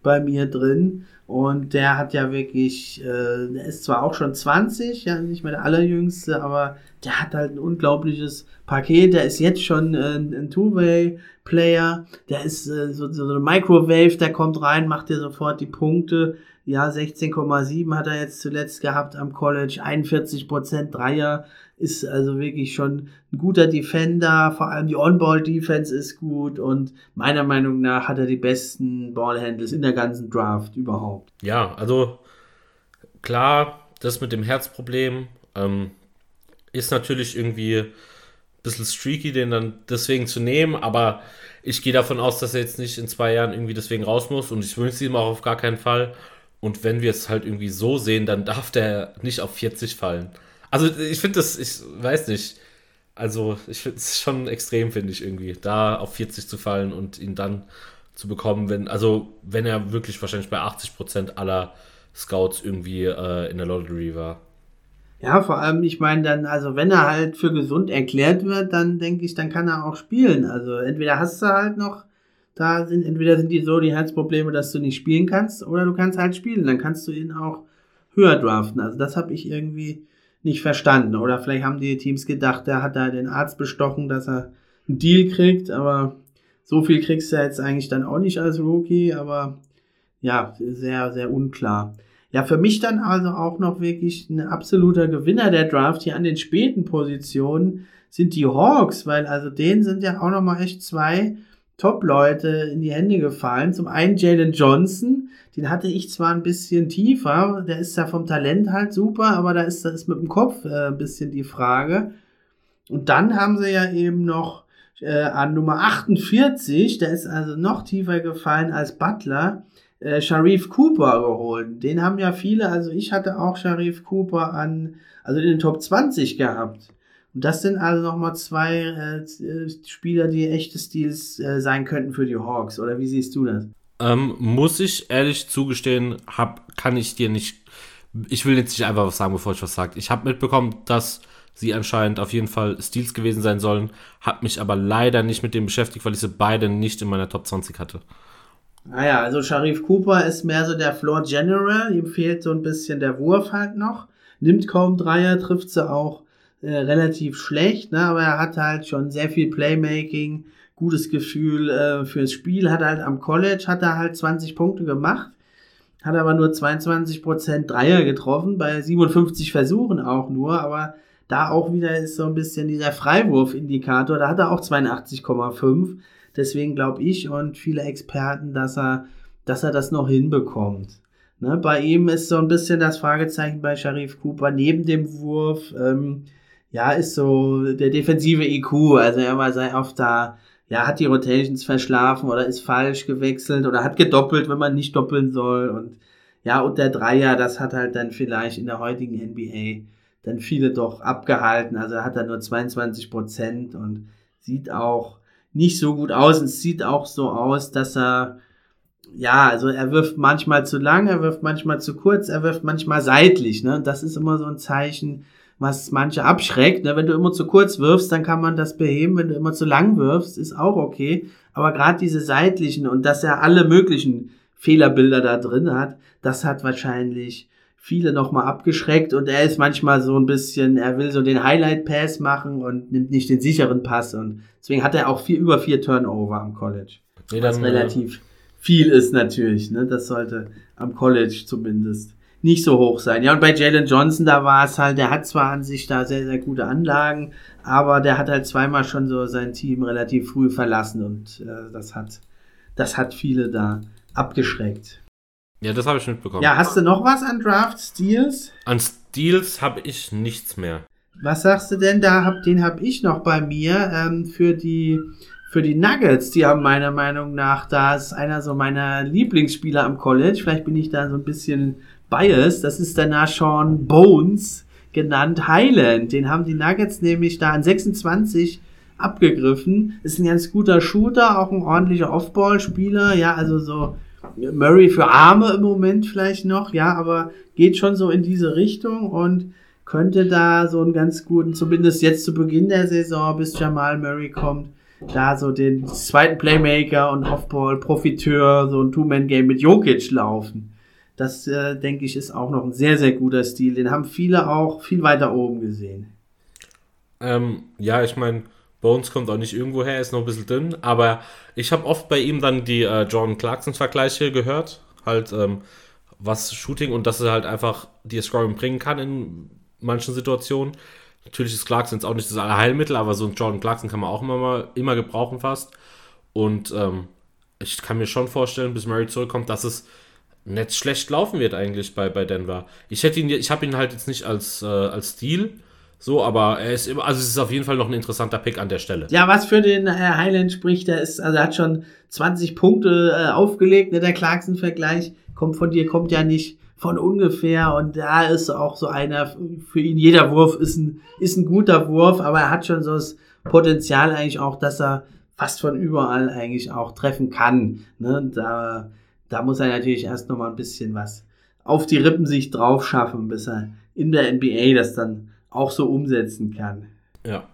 bei mir drin. Und der hat ja wirklich, äh, der ist zwar auch schon 20, ja, nicht mehr der allerjüngste, aber der hat halt ein unglaubliches Paket. Der ist jetzt schon äh, ein Two-Way-Player. Der ist äh, so, so eine Microwave, der kommt rein, macht dir sofort die Punkte. Ja, 16,7 hat er jetzt zuletzt gehabt am College, 41% Dreier ist also wirklich schon ein guter Defender, vor allem die On-Ball-Defense ist gut und meiner Meinung nach hat er die besten Ballhandles in der ganzen Draft überhaupt. Ja, also klar, das mit dem Herzproblem ähm, ist natürlich irgendwie ein bisschen streaky, den dann deswegen zu nehmen, aber ich gehe davon aus, dass er jetzt nicht in zwei Jahren irgendwie deswegen raus muss und ich wünsche ihm auch auf gar keinen Fall. Und wenn wir es halt irgendwie so sehen, dann darf der nicht auf 40 fallen. Also ich finde das, ich weiß nicht. Also ich finde es schon extrem, finde ich irgendwie, da auf 40 zu fallen und ihn dann zu bekommen, wenn, also wenn er wirklich wahrscheinlich bei 80% aller Scouts irgendwie äh, in der Lottery war. Ja, vor allem, ich meine dann, also wenn er halt für gesund erklärt wird, dann denke ich, dann kann er auch spielen. Also entweder hast du halt noch, da sind, entweder sind die so die Herzprobleme, dass du nicht spielen kannst, oder du kannst halt spielen. Dann kannst du ihn auch höher draften. Also das habe ich irgendwie nicht verstanden. Oder vielleicht haben die Teams gedacht, der hat da den Arzt bestochen, dass er einen Deal kriegt, aber so viel kriegst du jetzt eigentlich dann auch nicht als Rookie, aber ja, sehr, sehr unklar. Ja, für mich dann also auch noch wirklich ein absoluter Gewinner der Draft hier an den späten Positionen sind die Hawks, weil also denen sind ja auch nochmal echt zwei Top-Leute in die Hände gefallen. Zum einen Jalen Johnson, den hatte ich zwar ein bisschen tiefer, der ist ja vom Talent halt super, aber da ist, da ist mit dem Kopf äh, ein bisschen die Frage. Und dann haben sie ja eben noch äh, an Nummer 48, der ist also noch tiefer gefallen als Butler, äh, Sharif Cooper geholt. Den haben ja viele, also ich hatte auch Sharif Cooper an, also in den Top 20 gehabt. Und das sind also nochmal zwei äh, Spieler, die echte Stils äh, sein könnten für die Hawks. Oder wie siehst du das? Ähm, muss ich ehrlich zugestehen, hab, kann ich dir nicht. Ich will jetzt nicht einfach was sagen, bevor ich was sage. Ich habe mitbekommen, dass sie anscheinend auf jeden Fall Steals gewesen sein sollen, habe mich aber leider nicht mit dem beschäftigt, weil ich sie beide nicht in meiner Top 20 hatte. Naja, also Sharif Cooper ist mehr so der Floor General, ihm fehlt so ein bisschen der Wurf halt noch, nimmt kaum Dreier, trifft sie auch äh, relativ schlecht, ne? aber er hat halt schon sehr viel Playmaking, gutes Gefühl äh, fürs Spiel, hat halt am College, hat er halt 20 Punkte gemacht. hat aber nur 22% Dreier getroffen, bei 57 Versuchen auch nur, aber da auch wieder ist so ein bisschen dieser Freiwurfindikator, da hat er auch 82,5. Deswegen glaube ich und viele Experten, dass er, dass er das noch hinbekommt. Ne, bei ihm ist so ein bisschen das Fragezeichen bei Sharif Cooper neben dem Wurf, ähm, ja, ist so der defensive IQ. Also er war sehr oft da, ja, hat die Rotations verschlafen oder ist falsch gewechselt oder hat gedoppelt, wenn man nicht doppeln soll. Und ja, und der Dreier, das hat halt dann vielleicht in der heutigen NBA dann viele doch abgehalten. Also hat er nur 22 Prozent und sieht auch nicht so gut aus. Es sieht auch so aus, dass er, ja, also er wirft manchmal zu lang, er wirft manchmal zu kurz, er wirft manchmal seitlich. Ne? Das ist immer so ein Zeichen, was manche abschreckt. Ne? Wenn du immer zu kurz wirfst, dann kann man das beheben. Wenn du immer zu lang wirfst, ist auch okay. Aber gerade diese seitlichen und dass er alle möglichen Fehlerbilder da drin hat, das hat wahrscheinlich viele nochmal abgeschreckt und er ist manchmal so ein bisschen, er will so den Highlight Pass machen und nimmt nicht den sicheren Pass und deswegen hat er auch vier, über vier Turnover am College. Nee, was äh, relativ viel ist natürlich, ne? Das sollte am College zumindest nicht so hoch sein. Ja, und bei Jalen Johnson, da war es halt, der hat zwar an sich da sehr, sehr gute Anlagen, aber der hat halt zweimal schon so sein Team relativ früh verlassen und äh, das hat, das hat viele da abgeschreckt. Ja, das habe ich mitbekommen. Ja, hast du noch was an Draft Steals? An Steals habe ich nichts mehr. Was sagst du denn? Da hab, den habe ich noch bei mir ähm, für die für die Nuggets, die haben meiner Meinung nach, da ist einer so meiner Lieblingsspieler am College. Vielleicht bin ich da so ein bisschen biased. Das ist der Nashon Bones, genannt Highland. Den haben die Nuggets nämlich da an 26 abgegriffen. Ist ein ganz guter Shooter, auch ein ordentlicher Offball-Spieler. Ja, also so Murray für Arme im Moment vielleicht noch. Ja, aber geht schon so in diese Richtung und könnte da so einen ganz guten, zumindest jetzt zu Beginn der Saison, bis Jamal Murray kommt, da so den zweiten Playmaker und Offball-Profiteur, so ein Two-Man-Game mit Jokic laufen. Das, äh, denke ich, ist auch noch ein sehr, sehr guter Stil. Den haben viele auch viel weiter oben gesehen. Ähm, ja, ich meine, Bones kommt auch nicht irgendwo her, ist noch ein bisschen dünn, aber ich habe oft bei ihm dann die äh, Jordan Clarkson-Vergleiche gehört. Halt, ähm, was Shooting und dass er halt einfach die Scoring bringen kann in manchen Situationen. Natürlich ist Clarkson jetzt auch nicht das Allerheilmittel, aber so ein Jordan Clarkson kann man auch immer mal immer gebrauchen fast. Und ähm, ich kann mir schon vorstellen, bis Murray zurückkommt, dass es nicht schlecht laufen wird eigentlich bei, bei Denver. Ich hätte ihn, ich habe ihn halt jetzt nicht als, äh, als Stil, so, aber er ist immer, also es ist auf jeden Fall noch ein interessanter Pick an der Stelle. Ja, was für den äh, Highland spricht, der ist, also er hat schon 20 Punkte äh, aufgelegt, ne, der Clarkson-Vergleich kommt von dir, kommt ja nicht von ungefähr und da ist auch so einer, für ihn jeder Wurf ist ein, ist ein guter Wurf, aber er hat schon so das Potenzial eigentlich auch, dass er fast von überall eigentlich auch treffen kann. Ne? Da da muss er natürlich erst noch mal ein bisschen was auf die Rippen sich drauf schaffen, bis er in der NBA das dann auch so umsetzen kann. Ja.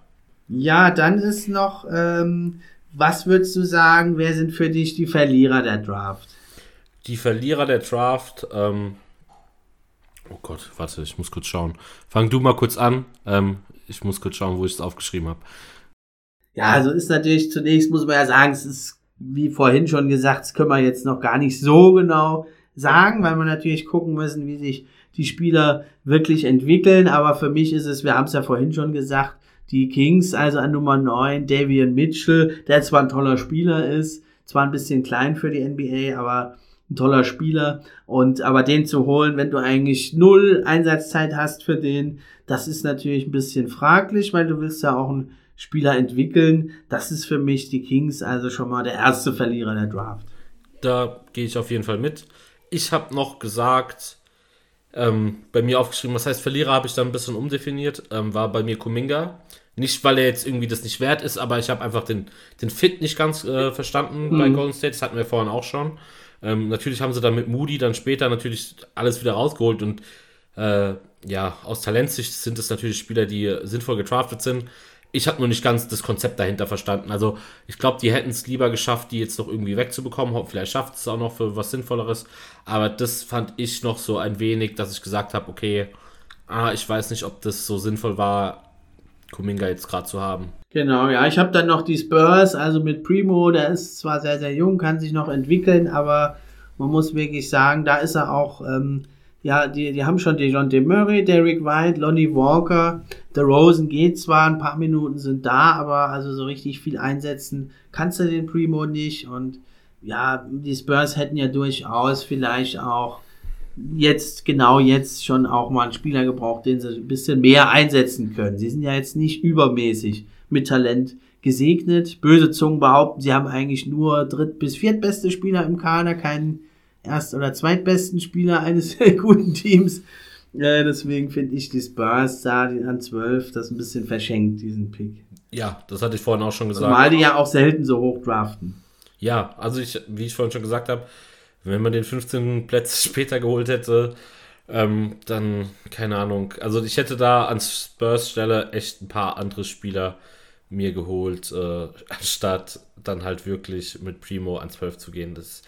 Ja, dann ist noch, ähm, was würdest du sagen, wer sind für dich die Verlierer der Draft? Die Verlierer der Draft, ähm, oh Gott, warte, ich muss kurz schauen. Fang du mal kurz an. Ähm, ich muss kurz schauen, wo ich es aufgeschrieben habe. Ja, also ist natürlich zunächst, muss man ja sagen, es ist wie vorhin schon gesagt, das können wir jetzt noch gar nicht so genau sagen, weil wir natürlich gucken müssen, wie sich die Spieler wirklich entwickeln. Aber für mich ist es, wir haben es ja vorhin schon gesagt, die Kings, also an Nummer 9, Davian Mitchell, der zwar ein toller Spieler ist, zwar ein bisschen klein für die NBA, aber ein toller Spieler. Und aber den zu holen, wenn du eigentlich null Einsatzzeit hast für den, das ist natürlich ein bisschen fraglich, weil du willst ja auch ein Spieler entwickeln. Das ist für mich die Kings also schon mal der erste Verlierer der Draft. Da gehe ich auf jeden Fall mit. Ich habe noch gesagt, ähm, bei mir aufgeschrieben, was heißt Verlierer, habe ich dann ein bisschen umdefiniert, ähm, war bei mir Kuminga. Nicht, weil er jetzt irgendwie das nicht wert ist, aber ich habe einfach den, den Fit nicht ganz äh, verstanden mhm. bei Golden State. Das hatten wir vorhin auch schon. Ähm, natürlich haben sie dann mit Moody dann später natürlich alles wieder rausgeholt und äh, ja, aus Talentsicht sind es natürlich Spieler, die sinnvoll getraftet sind ich habe nur nicht ganz das Konzept dahinter verstanden. Also ich glaube, die hätten es lieber geschafft, die jetzt noch irgendwie wegzubekommen. Vielleicht schafft es auch noch für was Sinnvolleres. Aber das fand ich noch so ein wenig, dass ich gesagt habe, okay, ah, ich weiß nicht, ob das so sinnvoll war, Kuminga jetzt gerade zu haben. Genau, ja, ich habe dann noch die Spurs, also mit Primo, der ist zwar sehr, sehr jung, kann sich noch entwickeln, aber Man muss wirklich sagen, da ist er auch, ähm, ja, die, die haben schon DeJounte Murray, Derek White, Lonnie Walker, The Rosen geht zwar, ein paar Minuten sind da, aber also so richtig viel einsetzen kannst du den Primo nicht und ja, die Spurs hätten ja durchaus vielleicht auch jetzt, genau jetzt schon auch mal einen Spieler gebraucht, den sie ein bisschen mehr einsetzen können. Sie sind ja jetzt nicht übermäßig mit Talent gesegnet. Böse Zungen behaupten, sie haben eigentlich nur dritt- bis viertbeste Spieler im Kader, keinen erst- oder zweitbesten Spieler eines [LAUGHS] guten Teams. Ja, deswegen finde ich die Spurs da an 12 das ein bisschen verschenkt, diesen Pick. Ja, das hatte ich vorhin auch schon gesagt. Zumal die ja auch selten so hoch draften. Ja, also ich, wie ich vorhin schon gesagt habe, wenn man den 15 Plätze [LAUGHS] später geholt hätte, ähm, dann, keine Ahnung. Also ich hätte da an Spurs Stelle echt ein paar andere Spieler mir geholt, äh, [LAUGHS] anstatt dann halt wirklich mit Primo an 12 zu gehen. Das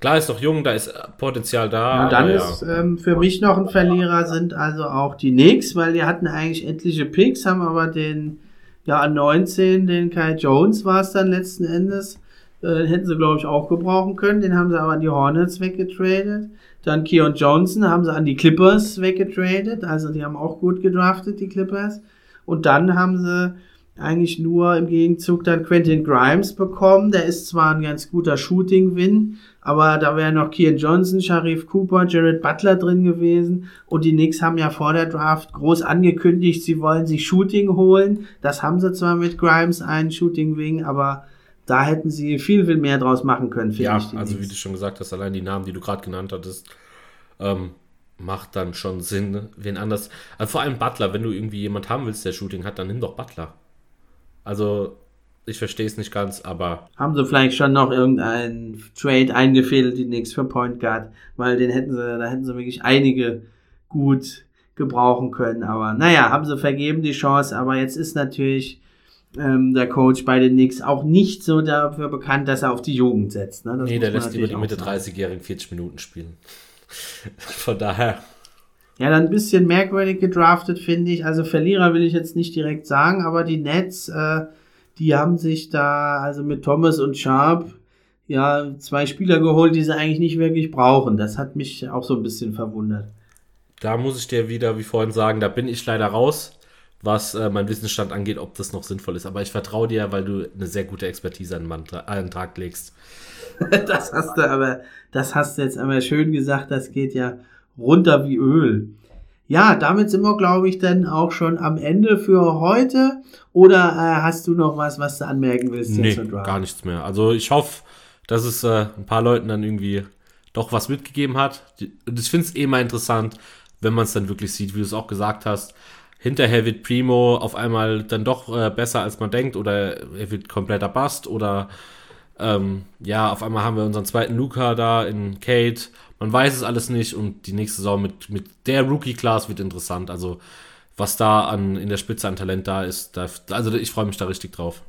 klar ist noch jung, da ist Potenzial da. Ja, dann ist ja. ähm, für mich noch ein Verlierer sind also auch die Knicks, weil die hatten eigentlich etliche Picks, haben aber den, ja, an 19, den Kai Jones war es dann letzten Endes. Äh, hätten sie, glaube ich, auch gebrauchen können. Den haben sie aber an die Hornets weggetradet. Dann Keon Johnson haben sie an die Clippers weggetradet. Also die haben auch gut gedraftet, die Clippers. Und dann haben sie eigentlich nur im Gegenzug dann Quentin Grimes bekommen. Der ist zwar ein ganz guter Shooting-Win, aber da wäre noch Kian Johnson, Sharif Cooper, Jared Butler drin gewesen. Und die Knicks haben ja vor der Draft groß angekündigt, sie wollen sich Shooting holen. Das haben sie zwar mit Grimes, einen Shooting-Wing, aber da hätten sie viel, viel mehr draus machen können, finde ja, ich. Ja, also Knicks. wie du schon gesagt hast, allein die Namen, die du gerade genannt hattest, ähm, macht dann schon Sinn, ne? wen anders. Also vor allem Butler, wenn du irgendwie jemand haben willst, der Shooting hat, dann nimm doch Butler. Also, ich verstehe es nicht ganz, aber. Haben sie vielleicht schon noch irgendeinen Trade eingefädelt, die Knicks für Point Guard, weil den hätten sie, da hätten sie wirklich einige gut gebrauchen können. Aber naja, haben sie vergeben die Chance, aber jetzt ist natürlich ähm, der Coach bei den Knicks auch nicht so dafür bekannt, dass er auf die Jugend setzt. Ne? Das nee, der lässt lieber die Mitte 30-Jährigen 40 Minuten spielen. [LAUGHS] Von daher. Ja, dann ein bisschen merkwürdig gedraftet, finde ich. Also Verlierer will ich jetzt nicht direkt sagen, aber die Nets, äh, die haben sich da, also mit Thomas und Sharp, ja, zwei Spieler geholt, die sie eigentlich nicht wirklich brauchen. Das hat mich auch so ein bisschen verwundert. Da muss ich dir wieder, wie vorhin sagen, da bin ich leider raus, was äh, mein Wissensstand angeht, ob das noch sinnvoll ist. Aber ich vertraue dir, weil du eine sehr gute Expertise an den Tag legst. [LAUGHS] das hast du aber, das hast du jetzt einmal schön gesagt, das geht ja runter wie Öl. Ja, damit sind wir, glaube ich, dann auch schon am Ende für heute. Oder äh, hast du noch was, was du anmerken willst? Nee, gar nichts mehr. Also ich hoffe, dass es äh, ein paar Leuten dann irgendwie doch was mitgegeben hat. Und ich finde es eh mal interessant, wenn man es dann wirklich sieht, wie du es auch gesagt hast. Hinterher wird Primo auf einmal dann doch äh, besser, als man denkt, oder er wird kompletter Bast, oder ähm, ja, auf einmal haben wir unseren zweiten Luca da in Kate man weiß es alles nicht und die nächste Saison mit, mit der Rookie-Class wird interessant. Also, was da an, in der Spitze an Talent da ist, da, also ich freue mich da richtig drauf.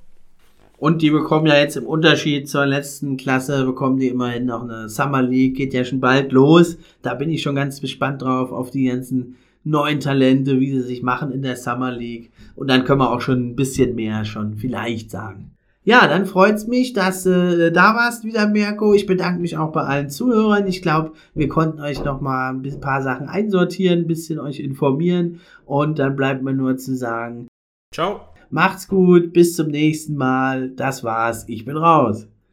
Und die bekommen ja jetzt im Unterschied zur letzten Klasse, bekommen die immerhin noch eine Summer League, geht ja schon bald los. Da bin ich schon ganz gespannt drauf, auf die ganzen neuen Talente, wie sie sich machen in der Summer League. Und dann können wir auch schon ein bisschen mehr schon vielleicht sagen. Ja, dann freut's mich, dass du äh, da warst wieder, Mirko. Ich bedanke mich auch bei allen Zuhörern. Ich glaube, wir konnten euch noch mal ein paar Sachen einsortieren, ein bisschen euch informieren und dann bleibt mir nur zu sagen, ciao. Macht's gut, bis zum nächsten Mal. Das war's. Ich bin raus.